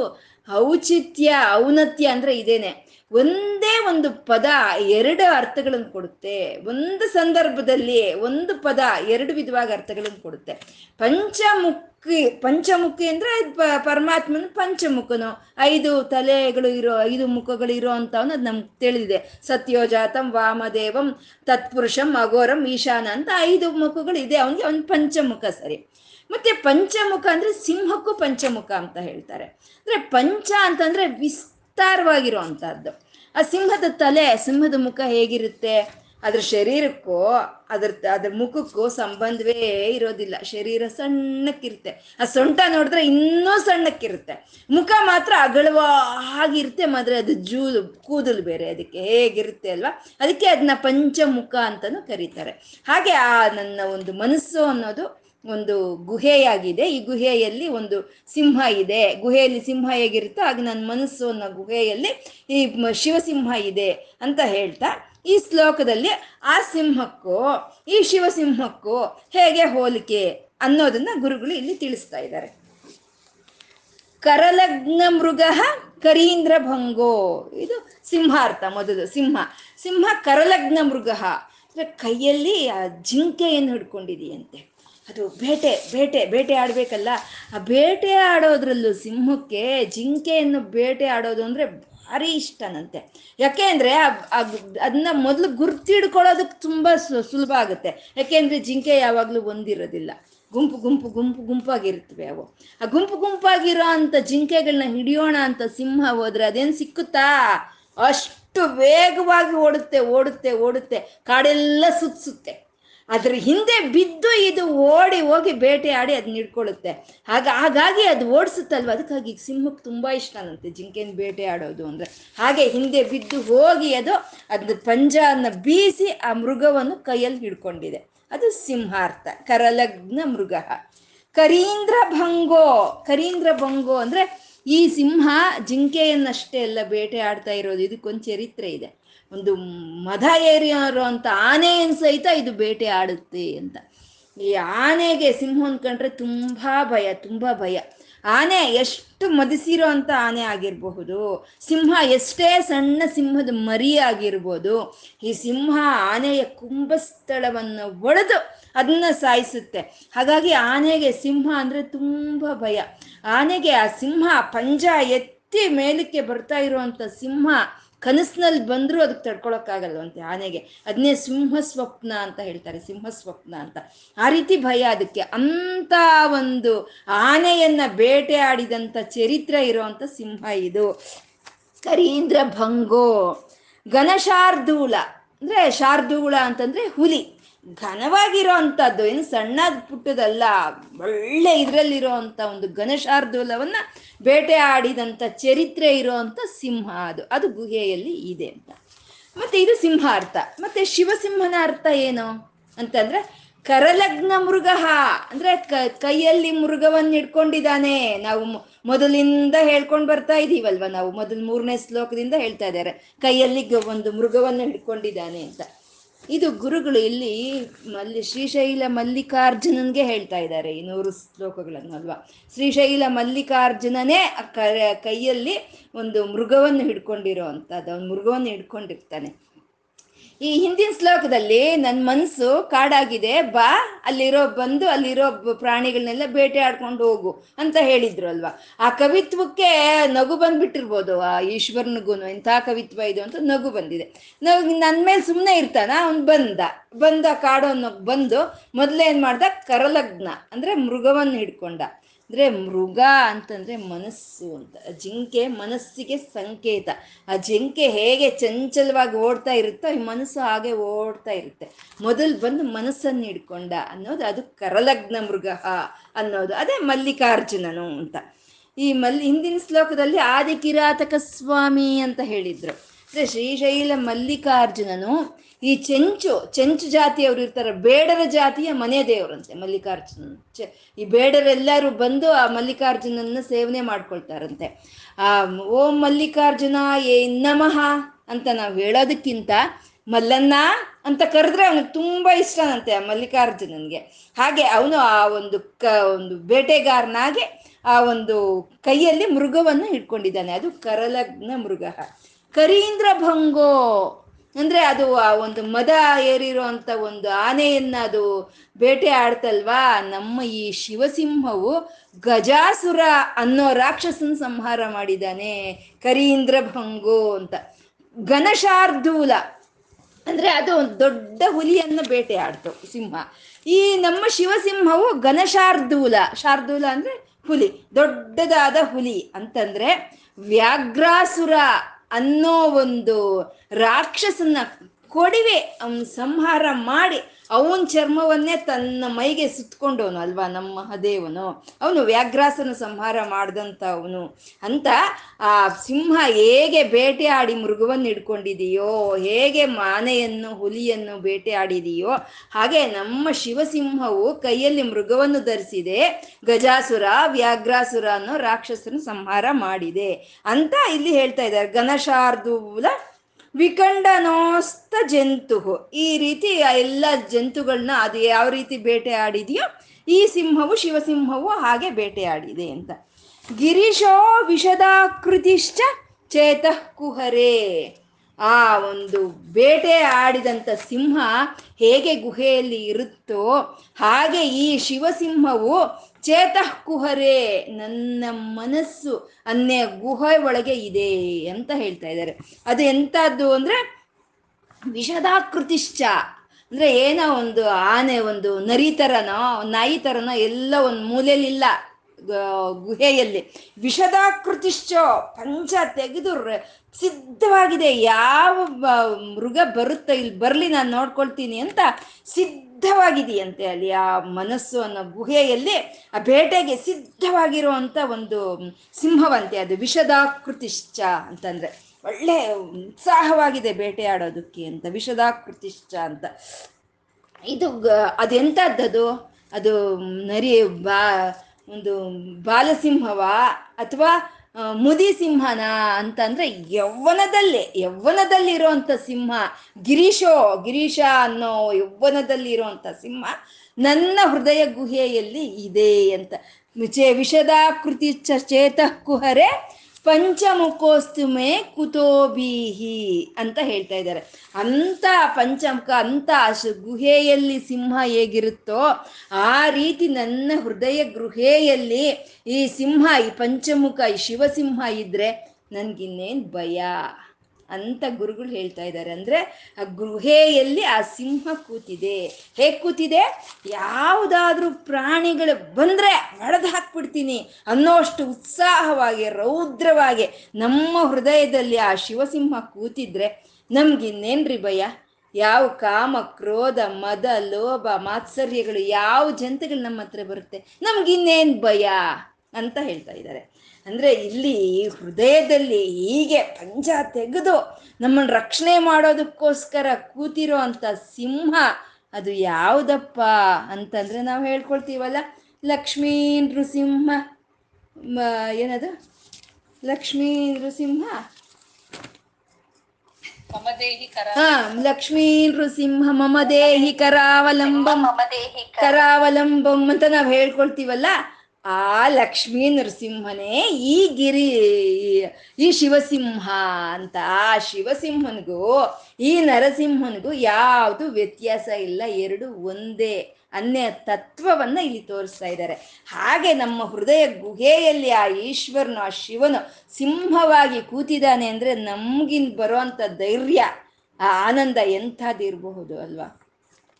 ಔಚಿತ್ಯ ಔನತ್ಯ ಅಂದ್ರೆ ಇದೇನೆ. ಒಂದೇ ಒಂದು ಪದ ಎರಡು ಅರ್ಥಗಳನ್ನು ಕೊಡುತ್ತೆ. ಒಂದು ಸಂದರ್ಭದಲ್ಲಿ ಒಂದು ಪದ ಎರಡು ವಿಧವಾಗಿ ಅರ್ಥಗಳನ್ನು ಕೊಡುತ್ತೆ. ಪಂಚಮುಖಿ ಪಂಚಮುಖಿ ಅಂದ್ರೆ ಪರಮಾತ್ಮನ ಪಂಚಮುಖನು. ಐದು ತಲೆಗಳು ಇರೋ, ಐದು ಮುಖಗಳು ಇರೋ ಅದು ನಮ್ಗೆ ತಿಳಿದಿದೆ. ಸತ್ಯೋಜಾತಂ, ವಾಮದೇವಂ, ತತ್ಪುರುಷಂ, ಅಘೋರಂ, ಈಶಾನ ಅಂತ ಐದು ಮುಖಗಳು ಇದೆ. ಅವನಿಗೆ ಅವನ್ ಪಂಚಮುಖ ಸರಿ. ಮತ್ತೆ ಪಂಚಮುಖ ಅಂದ್ರೆ ಸಿಂಹಕ್ಕೂ ಪಂಚಮುಖ ಅಂತ ಹೇಳ್ತಾರೆ. ಅಂದ್ರೆ ಪಂಚ ಅಂತಂದ್ರೆ ವಿಸ್ತಾರವಾಗಿರುವಂತಹದ್ದು. ಆ ಸಿಂಹದ ತಲೆ, ಸಿಂಹದ ಮುಖ ಹೇಗಿರುತ್ತೆ? ಅದ್ರ ಶರೀರಕ್ಕೂ, ಅದ್ರ ಅದ್ರ ಮುಖಕ್ಕೂ ಸಂಬಂಧವೇ ಇರೋದಿಲ್ಲ. ಶರೀರ ಸಣ್ಣಕ್ಕಿರುತ್ತೆ. ಆ ಸೊಂಟ ನೋಡಿದ್ರೆ ಇನ್ನೂ ಸಣ್ಣಕ್ಕಿರುತ್ತೆ. ಮುಖ ಮಾತ್ರ ಅಗಲವಾಗಿರುತ್ತೆ, ಮಾತ್ರ ಅದು ಜೂ, ಕೂದಲು ಬೇರೆ, ಅದಕ್ಕೆ ಹೇಗಿರುತ್ತೆ ಅಲ್ವಾ? ಅದಕ್ಕೆ ಅದನ್ನ ಪಂಚಮುಖ ಅಂತಲೂ ಕರೀತಾರೆ. ಹಾಗೆ ಆ ನನ್ನ ಒಂದು ಮನಸ್ಸು ಅನ್ನೋದು ಒಂದು ಗುಹೆಯಾಗಿದೆ. ಈ ಗುಹೆಯಲ್ಲಿ ಒಂದು ಸಿಂಹ ಇದೆ. ಗುಹೆಯಲ್ಲಿ ಸಿಂಹ ಹೇಗಿರುತ್ತೋ ಆಗ ನನ್ನ ಮನಸ್ಸು ಅನ್ನೋ ಗುಹೆಯಲ್ಲಿ ಈ ಶಿವಸಿಂಹ ಇದೆ ಅಂತ ಹೇಳ್ತಾ, ಈ ಶ್ಲೋಕದಲ್ಲಿ ಆ ಸಿಂಹಕ್ಕೂ, ಈ ಶಿವಸಿಂಹಕ್ಕೂ ಹೇಗೆ ಹೋಲಿಕೆ ಅನ್ನೋದನ್ನ ಗುರುಗಳು ಇಲ್ಲಿ ತಿಳಿಸ್ತಾ ಇದ್ದಾರೆ. ಕರಲಗ್ನ ಮೃಗ ಕರೀಂದ್ರ ಭಂಗೋ. ಇದು ಸಿಂಹಾರ್ಥ ಮೊದಲು ಸಿಂಹ. ಸಿಂಹ ಕರಲಗ್ನ ಮೃಗ. ಅಂದ್ರೆ ಕೈಯಲ್ಲಿ ಆ ಜಿಂಕೆಯನ್ನು ಹಿಡ್ಕೊಂಡಿದೆಯಂತೆ. ಅದು ಬೇಟೆ ಬೇಟೆ ಬೇಟೆ ಆಡಬೇಕಲ್ಲ. ಆ ಬೇಟೆ ಆಡೋದ್ರಲ್ಲೂ ಸಿಂಹಕ್ಕೆ ಜಿಂಕೆಯನ್ನು ಬೇಟೆ ಆಡೋದು ಅಂದರೆ ಭಾರಿ ಇಷ್ಟನಂತೆ. ಯಾಕೆ ಅಂದರೆ ಅದನ್ನ ಮೊದಲು ಗುರ್ತಿಡ್ಕೊಳ್ಳೋದಕ್ಕೆ ತುಂಬ ಸುಲಭ ಆಗುತ್ತೆ. ಯಾಕೆಂದರೆ ಜಿಂಕೆ ಯಾವಾಗಲೂ ಒಂದಿರೋದಿಲ್ಲ. ಗುಂಪು ಗುಂಪು ಗುಂಪು, ಗುಂಪಾಗಿರ್ತವೆ ಅವು. ಆ ಗುಂಪು, ಗುಂಪಾಗಿರೋ ಅಂಥ ಜಿಂಕೆಗಳನ್ನ ಹಿಡಿಯೋಣ ಅಂತ ಸಿಂಹ ಹೋದ್ರೆ ಅದೇನು ಸಿಕ್ಕುತ್ತಾ? ಅಷ್ಟು ವೇಗವಾಗಿ ಓಡುತ್ತೆ ಓಡುತ್ತೆ ಓಡುತ್ತೆ. ಕಾಡೆಲ್ಲ ಸುತ್ತುತ್ತೆ ಅದ್ರ ಹಿಂದೆ ಬಿದ್ದು ಇದು ಓಡಿ ಹೋಗಿ ಬೇಟೆ ಆಡಿ ಅದನ್ನ ಹಿಡ್ಕೊಳ್ಳುತ್ತೆ. ಹಾಗ, ಹಾಗಾಗಿ ಅದು ಓಡಿಸುತ್ತಲ್ವ? ಅದಕ್ಕಾಗಿ ಸಿಂಹಕ್ಕೆ ತುಂಬ ಇಷ್ಟನಂತೆ ಜಿಂಕೆನ ಬೇಟೆ ಆಡೋದು ಅಂದರೆ. ಹಾಗೆ ಹಿಂದೆ ಬಿದ್ದು ಹೋಗಿ ಅದು ಅದ್ರ ಪಂಜಾನ ಬೀಸಿ ಆ ಮೃಗವನ್ನು ಕೈಯಲ್ಲಿ ಹಿಡ್ಕೊಂಡಿದೆ. ಅದು ಸಿಂಹಾರ್ಥ, ಕರಲಗ್ನ ಮೃಗ. ಕರೀಂದ್ರ ಭಂಗೋ ಕರೀಂದ್ರ ಭಂಗೋ ಅಂದ್ರೆ ಈ ಸಿಂಹ ಜಿಂಕೆಯನ್ನಷ್ಟೇ ಎಲ್ಲ ಬೇಟೆ ಆಡ್ತಾ ಇರೋದು. ಇದಕ್ಕೊಂದು ಚರಿತ್ರೆ ಇದೆ. ಒಂದು ಮದ ಅಂತ ಆನೆಯನ್ನು ಸಹಿತ ಇದು ಬೇಟೆ ಆಡುತ್ತೆ ಅಂತ. ಈ ಆನೆಗೆ ಸಿಂಹ ಕಂಡ್ರೆ ತುಂಬಾ ಭಯ ತುಂಬಾ ಭಯ. ಆನೆ ಎಷ್ಟು ಮದಿಸಿರೋ ಅಂತ ಆನೆ ಆಗಿರಬಹುದು, ಸಿಂಹ ಎಷ್ಟೇ ಸಣ್ಣ ಸಿಂಹದ ಮರಿ ಆಗಿರ್ಬೋದು, ಈ ಸಿಂಹ ಆನೆಯ ಕುಂಭಸ್ಥಳವನ್ನು ಒಡೆದು ಅದನ್ನ ಸಾಯಿಸುತ್ತೆ. ಹಾಗಾಗಿ ಆನೆಗೆ ಸಿಂಹ ಅಂದ್ರೆ ತುಂಬಾ ಭಯ. ಆನೆಗೆ ಆ ಸಿಂಹ ಪಂಜ ಎತ್ತಿ ಮೇಲಕ್ಕೆ ಬರ್ತಾ ಇರುವಂತ ಸಿಂಹ ಕನಸಿನಲ್ಲಿ ಬಂದರೂ ಅದಕ್ಕೆ ತಡ್ಕೊಳಕ್ಕಾಗಲ್ವಂತೆ ಆನೆಗೆ. ಅದನ್ನೇ ಸಿಂಹ ಸ್ವಪ್ನ ಅಂತ ಹೇಳ್ತಾರೆ ಸಿಂಹ ಸ್ವಪ್ನ ಅಂತ. ಆ ರೀತಿ ಭಯ ಅದಕ್ಕೆ. ಅಂತ ಒಂದು ಆನೆಯನ್ನ ಬೇಟೆ ಆಡಿದಂಥ ಚರಿತ್ರೆ ಇರುವಂತ ಸಿಂಹ ಇದು. ಕರೀಂದ್ರ ಭಂಗೋ ಘನಶಾರ್ದೂಳ ಅಂದ್ರೆ ಶಾರ್ದೂಳ ಅಂತಂದ್ರೆ ಹುಲಿ. ಘನವಾಗಿರೋ ಅಂಥದ್ದು ಏನು ಸಣ್ಣ ಪುಟ್ಟದಲ್ಲ, ಒಳ್ಳೆ ಇದರಲ್ಲಿರೋ ಅಂಥ ಒಂದು ಘನಶಾರ್ದೂಲವನ್ನ ಬೇಟೆ ಆಡಿದಂಥ ಚರಿತ್ರೆ ಇರೋ ಅಂಥ ಸಿಂಹ ಅದು. ಅದು ಗುಹೆಯಲ್ಲಿ ಇದೆ ಅಂತ. ಮತ್ತೆ ಇದು ಸಿಂಹ ಅರ್ಥ ಮತ್ತೆ ಶಿವಸಿಂಹನ ಅರ್ಥ ಏನು? ಅಂತಂದ್ರೆ, ಕರಲಗ್ನ ಮೃಗ ಅಂದ್ರೆ ಕೈಯಲ್ಲಿ ಮೃಗವನ್ನ ಹಿಡ್ಕೊಂಡಿದ್ದಾನೆ ನಾವು ಮೊದಲಿಂದ ಹೇಳ್ಕೊಂಡು ಬರ್ತಾ ಇದೀವಲ್ವ? ನಾವು ಮೊದಲು ಮೂರನೇ ಶ್ಲೋಕದಿಂದ ಹೇಳ್ತಾ ಇದ್ದಾರೆ. ಕೈಯಲ್ಲಿ ಒಂದು ಮೃಗವನ್ನು ಹಿಡ್ಕೊಂಡಿದ್ದಾನೆ ಅಂತ. ಇದು ಗುರುಗಳು ಇಲ್ಲಿ ಮಲ್ಲಿ ಶ್ರೀಶೈಲ ಮಲ್ಲಿಕಾರ್ಜುನನ್ಗೆ ಹೇಳ್ತಾ ಇದ್ದಾರೆ. ಈ ನೂರು ಶ್ಲೋಕಗಳನ್ನು ಅಲ್ವಾ? ಶ್ರೀಶೈಲ ಮಲ್ಲಿಕಾರ್ಜುನನೇ ಕೈಯಲ್ಲಿ ಒಂದು ಮೃಗವನ್ನು ಹಿಡ್ಕೊಂಡಿರೋ ಅಂಥದ್ದು ಅವ್ನು ಮೃಗವನ್ನು ಹಿಡ್ಕೊಂಡಿರ್ತಾನೆ. ಈ ಹಿಂದಿನ ಶ್ಲೋಕದಲ್ಲಿ ನನ್ನ ಮನಸ್ಸು ಕಾಡಾಗಿದೆ, ಬಾ, ಅಲ್ಲಿರೋ ಬಂದು ಅಲ್ಲಿರೋ ಪ್ರಾಣಿಗಳನ್ನೆಲ್ಲ ಬೇಟೆ ಆಡ್ಕೊಂಡು ಹೋಗು ಅಂತ ಹೇಳಿದ್ರು ಅಲ್ವಾ? ಆ ಕವಿತ್ವಕ್ಕೆ ನಗು ಬಂದ್ಬಿಟ್ಟಿರ್ಬೋದು, ಆ ಈಶ್ವರನಿಗೂ ಎಂಥ ಕವಿತ್ವ ಇದು ಅಂತ ನಗು ಬಂದಿದೆ. ನಗು ನನ್ನ ಮೇಲೆ ಸುಮ್ಮನೆ ಇರ್ತಾನ, ಅವ್ನು ಬಂದ ಬಂದ ಕಾಡೋ ಬಂದು ಮೊದಲೇನು ಮಾಡ್ದ, ಕರಲಗ್ನ, ಅಂದ್ರೆ ಮೃಗವನ್ನು ಹಿಡ್ಕೊಂಡ. ಅಂದ್ರೆ ಮೃಗ ಅಂತಂದ್ರೆ ಮನಸ್ಸು ಅಂತ ಜಿಂಕೆ ಮನಸ್ಸಿಗೆ ಸಂಕೇತ. ಆ ಜಿಂಕೆ ಹೇಗೆ ಚಂಚಲವಾಗಿ ಓಡ್ತಾ ಇರುತ್ತೋ ಈ ಮನಸ್ಸು ಹಾಗೆ ಓಡ್ತಾ ಇರುತ್ತೆ. ಮೊದಲು ಬಂದು ಮನಸ್ಸನ್ನು ಹಿಡ್ಕೊಂಡ ಅನ್ನೋದು ಅದು ಕರಲಗ್ನ ಮೃಗ ಅನ್ನೋದು. ಅದೇ ಮಲ್ಲಿಕಾರ್ಜುನನು ಅಂತ. ಈ ಮಲ್ಲಿ ಹಿಂದಿನ ಶ್ಲೋಕದಲ್ಲಿ ಆದಿ ಕಿರಾತಕ ಸ್ವಾಮಿ ಅಂತ ಹೇಳಿದ್ರು. ಶ್ರೀಶೈಲ ಮಲ್ಲಿಕಾರ್ಜುನನು ಈ ಚೆಂಚು ಚೆಂಚು ಜಾತಿಯವರು ಇರ್ತಾರೆ, ಬೇಡರ ಜಾತಿಯ ಮನೆ ದೇವರಂತೆ ಮಲ್ಲಿಕಾರ್ಜುನ. ಚ ಈ ಬೇಡರೆಲ್ಲರೂ ಬಂದು ಆ ಮಲ್ಲಿಕಾರ್ಜುನನ್ನ ಸೇವನೆ ಮಾಡ್ಕೊಳ್ತಾರಂತೆ. ಆ, ಓಂ ಮಲ್ಲಿಕಾರ್ಜುನ ಏ ನಮಃ ಅಂತ ನಾವು ಹೇಳೋದಕ್ಕಿಂತ ಮಲ್ಲನ್ನ ಅಂತ ಕರೆದ್ರೆ ಅವನಿಗೆ ತುಂಬಾ ಇಷ್ಟನಂತೆ ಆ ಮಲ್ಲಿಕಾರ್ಜುನನ್ಗೆ. ಹಾಗೆ ಅವನು ಆ ಒಂದು ಕ, ಒಂದು ಬೇಟೆಗಾರನಾಗಿ ಆ ಒಂದು ಕೈಯಲ್ಲಿ ಮೃಗವನ್ನು ಇಟ್ಕೊಂಡಿದ್ದಾನೆ ಅದು ಕರಲಗ್ನ ಮೃಗ ಕರೀಂದ್ರ ಭಂಗೋ. ಅಂದ್ರೆ ಅದು ಆ ಒಂದು ಮದ ಏರಿರುವಂತ ಒಂದು ಆನೆಯನ್ನ ಅದು ಬೇಟೆ ಆಡ್ತಲ್ವಾ? ನಮ್ಮ ಈ ಶಿವಸಿಂಹವು ಗಜಾಸುರ ಅನ್ನೋ ರಾಕ್ಷಸನ್ ಸಂಹಾರ ಮಾಡಿದಾನೆ ಕರೀಂದ್ರ ಭಂಗೋ ಅಂತ. ಘನಶಾರ್ಧೂಲ ಅಂದ್ರೆ ಅದು ಒಂದು ದೊಡ್ಡ ಹುಲಿಯನ್ನು ಬೇಟೆ ಆಡ್ತು ಸಿಂಹ. ಈ ನಮ್ಮ ಶಿವಸಿಂಹವು ಘನಶಾರ್ಧೂಲ ಶಾರ್ದೂಲ ಅಂದ್ರೆ ಹುಲಿ, ದೊಡ್ಡದಾದ ಹುಲಿ ಅಂತಂದ್ರೆ ವ್ಯಾಘ್ರಾಸುರ. ಅನ್ನೋ ಒಂದು ರಾಕ್ಷಸನ್ನ ಕೊಡಿವೆ ಸಂಹಾರ ಮಾಡಿ. ಅವನ ಚರ್ಮವನ್ನೇ ತನ್ನ ಮೈಗೆ ಸುತ್ಕೊಂಡವನು ಅಲ್ವಾ ನಮ್ಮ ಮಹದೇವನು ಅವನು ವ್ಯಾಘ್ರಾಸನ ಸಂಹಾರ ಮಾಡಿದಂತ ಅವನು ಅಂತ ಆ ಸಿಂಹ ಹೇಗೆ ಬೇಟೆ ಆಡಿ ಮೃಗವನ್ನು ಹಿಡ್ಕೊಂಡಿದೆಯೋ, ಹೇಗೆ ಮಾನೆಯನ್ನು, ಹುಲಿಯನ್ನು ಬೇಟೆ ಆಡಿದೆಯೋ, ಹಾಗೆ ನಮ್ಮ ಶಿವಸಿಂಹವು ಕೈಯಲ್ಲಿ ಮೃಗವನ್ನು ಧರಿಸಿದೆ, ಗಜಾಸುರ ವ್ಯಾಘ್ರಾಸುರ ಅನ್ನೋ ರಾಕ್ಷಸನ ಸಂಹಾರ ಮಾಡಿದೆ ಅಂತ ಇಲ್ಲಿ ಹೇಳ್ತಾ ಇದ್ದಾರೆ. ಘನಶಾರ್ದೂಲ ವಿಖಂಡನೋಸ್ತ ಜಂತು ಈ ರೀತಿ ಎಲ್ಲ ಜಂತುಗಳನ್ನ ಅದು ಯಾವ ರೀತಿ ಬೇಟೆ ಆಡಿದೆಯೋ, ಈ ಸಿಂಹವು ಶಿವಸಿಂಹವು ಹಾಗೆ ಬೇಟೆ ಆಡಿದೆ ಅಂತ. ಗಿರೀಶೋ ವಿಷದಾಕೃತಿಶ್ಚ ಚೇತಃ ಕುಹರೇ. ಆ ಒಂದು ಬೇಟೆ ಆಡಿದಂಥ ಸಿಂಹ ಹೇಗೆ ಗುಹೆಯಲ್ಲಿ ಇರುತ್ತೋ, ಹಾಗೆ ಈ ಶಿವಸಿಂಹವು ಚೇತಃ ಕುಹರೇ ನನ್ನ ಮನಸ್ಸು ಅನ್ನೇ ಗುಹೆ ಒಳಗೆ ಇದೆ ಅಂತ ಹೇಳ್ತಾ ಇದ್ದಾರೆ. ಅದು ಎಂತದ್ದು ಅಂದ್ರೆ ವಿಷದಾಕೃತಿಶ್ಚ. ಅಂದ್ರೆ ಏನೋ ಒಂದು ಆನೆ, ಒಂದು ನರಿ ತರನೋ, ನಾಯಿ ತರನೋ ಎಲ್ಲ ಒಂದು ಮೂಲೆಯಲ್ಲಿಲ್ಲ ಗುಹೆಯಲ್ಲಿ. ವಿಷದಾಕೃತಿಶ್ಚೋ, ಪಂಚ ತೆಗೆದು ಸಿದ್ಧವಾಗಿದೆ. ಯಾವ ಮೃಗ ಬರುತ್ತೆ, ಇಲ್ಲಿ ಬರಲಿ, ನಾನು ನೋಡ್ಕೊಳ್ತೀನಿ ಅಂತ ಸಿದ್ಧವಾಗಿದೆಯಂತೆ ಅಲ್ಲಿ ಆ ಮನಸ್ಸು ಅನ್ನೋ ಗುಹೆಯಲ್ಲಿ ಆ ಬೇಟೆಗೆ ಸಿದ್ಧವಾಗಿರುವಂತ ಒಂದು ಸಿಂಹವಂತೆ ಅದು ವಿಷದಾಕೃತಿಶ್ಚ ಅಂತಂದ್ರೆ. ಒಳ್ಳೆ ಉತ್ಸಾಹವಾಗಿದೆ ಬೇಟೆಯಾಡೋದಕ್ಕೆ ಅಂತ, ವಿಷದಾಕೃತಿಶ್ಚ ಅಂತ. ಇದು ಅದೆಂತದ್ದು ಅದು ನರಿ ಬಾ, ಒಂದು ಬಾಲಸಿಂಹವ ಅಥವಾ ಮುದಿ ಸಿಂಹನ ಅಂತಂದ್ರೆ ಯೌವನದಲ್ಲೇ ಯೌವನದಲ್ಲಿರುವಂತ ಸಿಂಹ, ಗಿರೀಶೋ, ಗಿರೀಶ ಅನ್ನೋ ಯೌವನದಲ್ಲಿರುವಂತ ಸಿಂಹ ನನ್ನ ಹೃದಯ ಗುಹೆಯಲ್ಲಿ ಇದೆ ಅಂತ. ವಿಷದಾಕೃತಿ ಚೇತಃ ಕುಹರೆ ಪಂಚಮುಖೋಸ್ತು ಮೇ ಕುತೋಬೀಹಿ ಅಂತ ಹೇಳ್ತಾ ಇದ್ದಾರೆ. ಅಂತ ಪಂಚಮುಖ ಅಂತ ಗುಹೆಯಲ್ಲಿ ಸಿಂಹ ಹೇಗಿರುತ್ತೋ ಆ ರೀತಿ ನನ್ನ ಹೃದಯ ಗೃಹೆಯಲ್ಲಿ ಈ ಸಿಂಹ, ಈ ಪಂಚಮುಖ, ಈ ಶಿವಸಿಂಹ ಇದ್ರೆ ನನ್ಗಿನ್ನೇನ್ ಭಯ? ಅಂತ ಗುರುಗಳು ಹೇಳ್ತಾ ಇದ್ದಾರೆ. ಅಂದ್ರೆ ಆ ಗೃಹೆಯಲ್ಲಿ ಆ ಸಿಂಹ ಕೂತಿದೆ. ಹೇಗೆ ಕೂತಿದೆ? ಯಾವುದಾದ್ರೂ ಪ್ರಾಣಿಗಳು ಬಂದ್ರೆ ಹೊಡೆದು ಹಾಕ್ಬಿಡ್ತೀನಿ ಅನ್ನೋಷ್ಟು ಉತ್ಸಾಹವಾಗಿ, ರೌದ್ರವಾಗಿ ನಮ್ಮ ಹೃದಯದಲ್ಲಿ ಆ ಶಿವಸಿಂಹ ಕೂತಿದ್ರೆ ನಮ್ಗಿನ್ನೇನ್ರಿ ಭಯ? ಯಾವ ಕಾಮ, ಕ್ರೋಧ, ಮದ, ಲೋಭ, ಮಾತ್ಸರ್ಯಗಳು ಯಾವ ಜಂತುಗಳು ನಮ್ಮ ಹತ್ರ ಬರುತ್ತೆ? ನಮ್ಗಿನ್ನೇನ್ ಭಯ? ಅಂತ ಹೇಳ್ತಾ ಇದ್ದಾರೆ. ಅಂದ್ರೆ ಇಲ್ಲಿ ಹೃದಯದಲ್ಲಿ ಹೀಗೆ ಪಂಜ ತೆಗೆದು ನಮ್ಮನ್ನ ರಕ್ಷಣೆ ಮಾಡೋದಕ್ಕೋಸ್ಕರ ಕೂತಿರೋ ಅಂತ ಸಿಂಹ ಅದು ಯಾವುದಪ್ಪ ಅಂತಂದ್ರೆ ನಾವು ಹೇಳ್ಕೊಳ್ತೀವಲ್ಲ? ಲಕ್ಷ್ಮೀ ನೃಸಿಂಹ. ಏನದು? ಲಕ್ಷ್ಮೀ ನೃಸಿಂಹ? ಕರ ಹಾ ಲಕ್ಷ್ಮೀ ನೃಸಿಂಹ ಮಮ ದೇಹಿ ಕರಾವಲಂಬಂ ಕರಾವಲಂಬಂ ಅಂತ ನಾವು ಹೇಳ್ಕೊಳ್ತೀವಲ್ಲ? ಆ ಲಕ್ಷ್ಮೀ ನರಸಿಂಹನೇ ಈ ಗಿರಿ, ಈ ಶಿವಸಿಂಹ ಅಂತ. ಆ ಶಿವಸಿಂಹನಿಗೂ, ಈ ನರಸಿಂಹನಿಗೂ ಯಾವುದು ವ್ಯತ್ಯಾಸ ಇಲ್ಲ. ಎರಡು ಒಂದೇ ಅನ್ನೇ ತತ್ವವನ್ನ ಇಲ್ಲಿ ತೋರಿಸ್ತಾ ಇದ್ದಾರೆ. ಹಾಗೆ ನಮ್ಮ ಹೃದಯ ಗುಹೆಯಲ್ಲಿ ಆ ಈಶ್ವರನು, ಆ ಶಿವನು ಸಿಂಹವಾಗಿ ಕೂತಿದ್ದಾನೆ ಅಂದ್ರೆ ನಮ್ಗಿನ್ ಬರುವಂಥ ಧೈರ್ಯ, ಆ ಆನಂದ ಎಂಥದ್ದಿರಬಹುದು ಅಲ್ವಾ?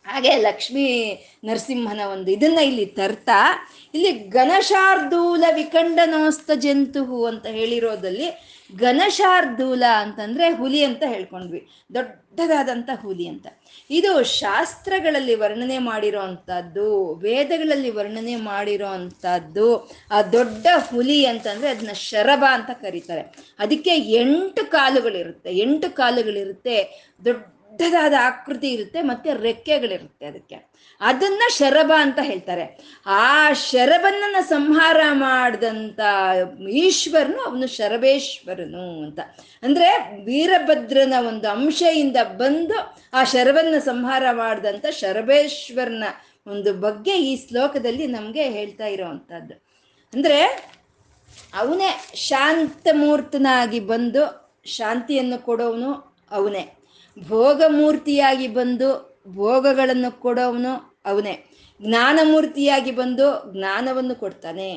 ಹಾಗೆ ಲಕ್ಷ್ಮೀ ನರಸಿಂಹನ ಒಂದು ಇದನ್ನ ಇಲ್ಲಿ ತರ್ತಾ. ಇಲ್ಲಿ ಘನಶಾರ್ದೂಲ ವಿಕಂಡನೋಸ್ತ ಜಂತುಹು ಅಂತ ಹೇಳಿರೋದಲ್ಲಿ ಘನಶಾರ್ದೂಲ ಅಂತಂದ್ರೆ ಹುಲಿ ಅಂತ ಹೇಳ್ಕೊಂಡ್ವಿ. ದೊಡ್ಡದಾದಂಥ ಹುಲಿ ಅಂತ. ಇದು ಶಾಸ್ತ್ರಗಳಲ್ಲಿ ವರ್ಣನೆ ಮಾಡಿರೋ ಅಂಥದ್ದು ವೇದಗಳಲ್ಲಿ ವರ್ಣನೆ ಮಾಡಿರೋ ಅಂಥದ್ದು ಆ ದೊಡ್ಡ ಹುಲಿ ಅಂತಂದ್ರೆ ಅದನ್ನ ಶರಭ ಅಂತ ಕರೀತಾರೆ. ಅದಕ್ಕೆ ಎಂಟು ಕಾಲುಗಳಿರುತ್ತೆ ಎಂಟು ಕಾಲುಗಳಿರುತ್ತೆ ದೊಡ್ಡದಾದ ಆಕೃತಿ ಇರುತ್ತೆ, ಮತ್ತೆ ರೆಕ್ಕೆಗಳಿರುತ್ತೆ ಅದಕ್ಕೆ. ಅದನ್ನ ಶರಭ ಅಂತ ಹೇಳ್ತಾರೆ. ಆ ಶರಭನ್ನ ಸಂಹಾರ ಮಾಡಿದಂತ ಈಶ್ವರನು ಅವನು ಶರಬೇಶ್ವರನು ಅಂತ. ಅಂದ್ರೆ ವೀರಭದ್ರನ ಒಂದು ಅಂಶೆಯಿಂದ ಬಂದು ಆ ಶರವನ್ನ ಸಂಹಾರ ಮಾಡಿದಂತ ಶರಬೇಶ್ವರನ ಒಂದು ಬಗ್ಗೆ ಈ ಶ್ಲೋಕದಲ್ಲಿ ನಮ್ಗೆ ಹೇಳ್ತಾ ಇರೋವಂಥದ್ದು. ಅಂದ್ರೆ ಅವನೇ ಶಾಂತಮೂರ್ತನಾಗಿ ಬಂದು ಶಾಂತಿಯನ್ನು ಕೊಡೋವನು ಅವನೇ. ಭೋಗಮೂರ್ತಿಯಾಗಿ ಬಂದು ಭೋಗಗಳನ್ನು ಕೊಡೋವನು ಅವನೇ. ಜ್ಞಾನಮೂರ್ತಿಯಾಗಿ ಬಂದು ಜ್ಞಾನವನ್ನು ಕೊಡ್ತಾನೆ.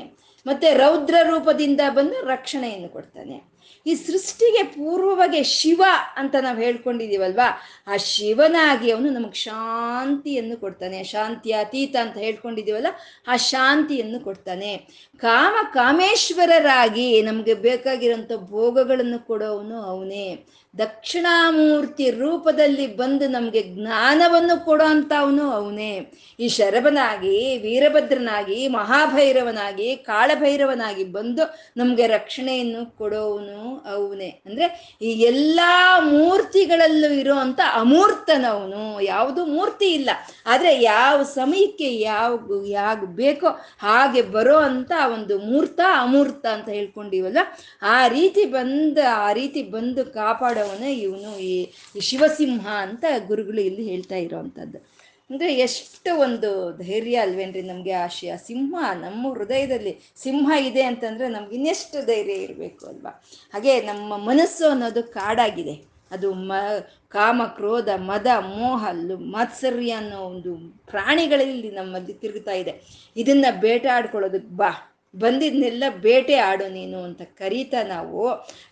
ಮತ್ತೆ ರೌದ್ರ ರೂಪದಿಂದ ಬಂದು ರಕ್ಷಣೆಯನ್ನು ಕೊಡ್ತಾನೆ. ಈ ಸೃಷ್ಟಿಗೆ ಪೂರ್ವವಾಗಿ ಶಿವ ಅಂತ ನಾವು ಹೇಳ್ಕೊಂಡಿದ್ದೀವಲ್ವಾ ಆ ಶಿವನಾಗಿ ಅವನು ನಮಗೆ ಶಾಂತಿಯನ್ನು ಕೊಡ್ತಾನೆ. ಶಾಂತಿ ಅತೀತ ಅಂತ ಹೇಳ್ಕೊಂಡಿದ್ದೀವಲ್ಲ ಆ ಶಾಂತಿಯನ್ನು ಕೊಡ್ತಾನೆ. ಕಾಮ ಕಾಮೇಶ್ವರರಾಗಿ ನಮಗೆ ಬೇಕಾಗಿರೋಂಥ ಭೋಗಗಳನ್ನು ಕೊಡೋವನು ಅವನೇ. ದಕ್ಷಿಣಾಮೂರ್ತಿ ರೂಪದಲ್ಲಿ ಬಂದು ನಮಗೆ ಜ್ಞಾನವನ್ನು ಕೊಡೋ ಅಂಥವನು ಅವನೇ. ಈ ಶರಭನಾಗಿ, ವೀರಭದ್ರನಾಗಿ, ಮಹಾಭೈರವನಾಗಿ, ಕಾಳಭೈರವನಾಗಿ ಬಂದು ನಮಗೆ ರಕ್ಷಣೆಯನ್ನು ಕೊಡೋವನು ಅವನೇ. ಅಂದ್ರೆ ಈ ಎಲ್ಲ ಮೂರ್ತಿಗಳಲ್ಲೂ ಇರೋ ಅಮೂರ್ತನವನು. ಯಾವುದು ಮೂರ್ತಿ ಇಲ್ಲ. ಆದರೆ ಯಾವ ಸಮಯಕ್ಕೆ ಯಾವ ಯಾವ ಬೇಕೋ ಹಾಗೆ ಬರೋ ಅಂತ ಒಂದು ಮೂರ್ತ ಅಮೂರ್ತ ಅಂತ ಹೇಳ್ಕೊಂಡಿವಲ್ಲ, ಆ ರೀತಿ ಬಂದು, ಆ ರೀತಿ ಬಂದು ಕಾಪಾಡೋವನೇ ಇವನು ಈ ಶಿವಸಿಂಹ ಅಂತ ಗುರುಗಳು ಇಲ್ಲಿ ಹೇಳ್ತಾ ಇರೋವಂಥದ್ದು ಅಂದರೆ ಎಷ್ಟು ಒಂದು ಧೈರ್ಯ ಅಲ್ವೇನ್ರಿ ನಮಗೆ ಆಶಯ ಸಿಂಹ, ನಮ್ಮ ಹೃದಯದಲ್ಲಿ ಸಿಂಹ ಇದೆ ಅಂತಂದರೆ ನಮ್ಗೆ ಇನ್ನೆಷ್ಟು ಧೈರ್ಯ ಇರಬೇಕು ಅಲ್ವಾ? ಹಾಗೆ ನಮ್ಮ ಮನಸ್ಸು ಅನ್ನೋದು ಕಾಡಾಗಿದೆ. ಅದು ಮ, ಕಾಮ, ಕ್ರೋಧ, ಮದ, ಮೋಹ ಮಾತ್ಸರ್ಯ ಅನ್ನೋ ಒಂದು ಪ್ರಾಣಿಗಳಲ್ಲಿ ನಮ್ಮಲ್ಲಿ ತಿರುಗ್ತಾ ಇದೆ. ಇದನ್ನ ಬೇಟಾಡ್ಕೊಳ್ಳೋದಕ್ಕೆ ಬಾ. ಬಂದಿದ್ನೆಲ್ಲ ಬೇಟೆ ಆಡು ನೀನು ಅಂತ ಕರೀತಾ ನಾವು.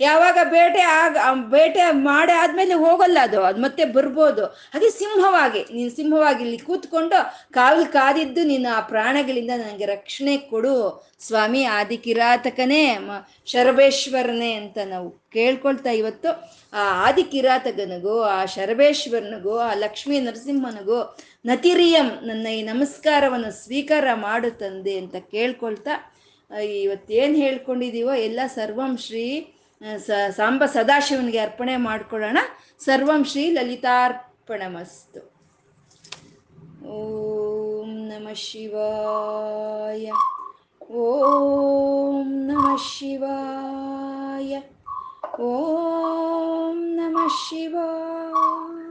ಯಾವಾಗ ಬೇಟೆ ಆಗ ಬೇಟೆ ಮಾಡಿ ಆದ್ಮೇಲೆ ಹೋಗಲ್ಲ ಅದು. ಅದು ಮತ್ತೆ ಬರ್ಬೋದು. ಹಾಗೆ ಸಿಂಹವಾಗಿ, ನೀನು ಸಿಂಹವಾಗಿ ಇಲ್ಲಿ ಕೂತ್ಕೊಂಡು ಕಾವಲು ಕಾದಿದ್ದು ನೀನು ಆ ಪ್ರಾಣಗಳಿಂದ ನನಗೆ ರಕ್ಷಣೆ ಕೊಡು. ಸ್ವಾಮಿ ಆದಿ ಕಿರಾತಕನೇ ಶರಬೇಶ್ವರನೇ ಅಂತ ನಾವು ಕೇಳ್ಕೊಳ್ತಾ ಇವತ್ತು. ಆ ಆದಿ ಕಿರಾತಕನಿಗೂ ಆ ಶರಬೇಶ್ವರನಿಗೂ ಆ ಲಕ್ಷ್ಮೀ ನರಸಿಂಹನಿಗೂ ನತಿರಿಯಂ ನನ್ನ ಈ ನಮಸ್ಕಾರವನ್ನು ಸ್ವೀಕಾರ ಮಾಡು ತಂದೆ ಅಂತ ಕೇಳ್ಕೊಳ್ತಾ ಇವತ್ತೇನು ಹೇಳ್ಕೊಂಡಿದ್ದೀವೋ ಎಲ್ಲ ಸರ್ವಂ ಶ್ರೀ ಸಾಂಬ ಸದಾಶಿವನಿಗೆ ಅರ್ಪಣೆ ಮಾಡ್ಕೊಳ್ಳೋಣ. ಸರ್ವಂ ಶ್ರೀ ಲಲಿತಾರ್ಪಣಮಸ್ತು. ಓಂ ನಮ ಶಿವಾಯ. ಓಂ ನಮ ಶಿವಾಯ. ಓಂ ನಮ ಶಿವಾಯ.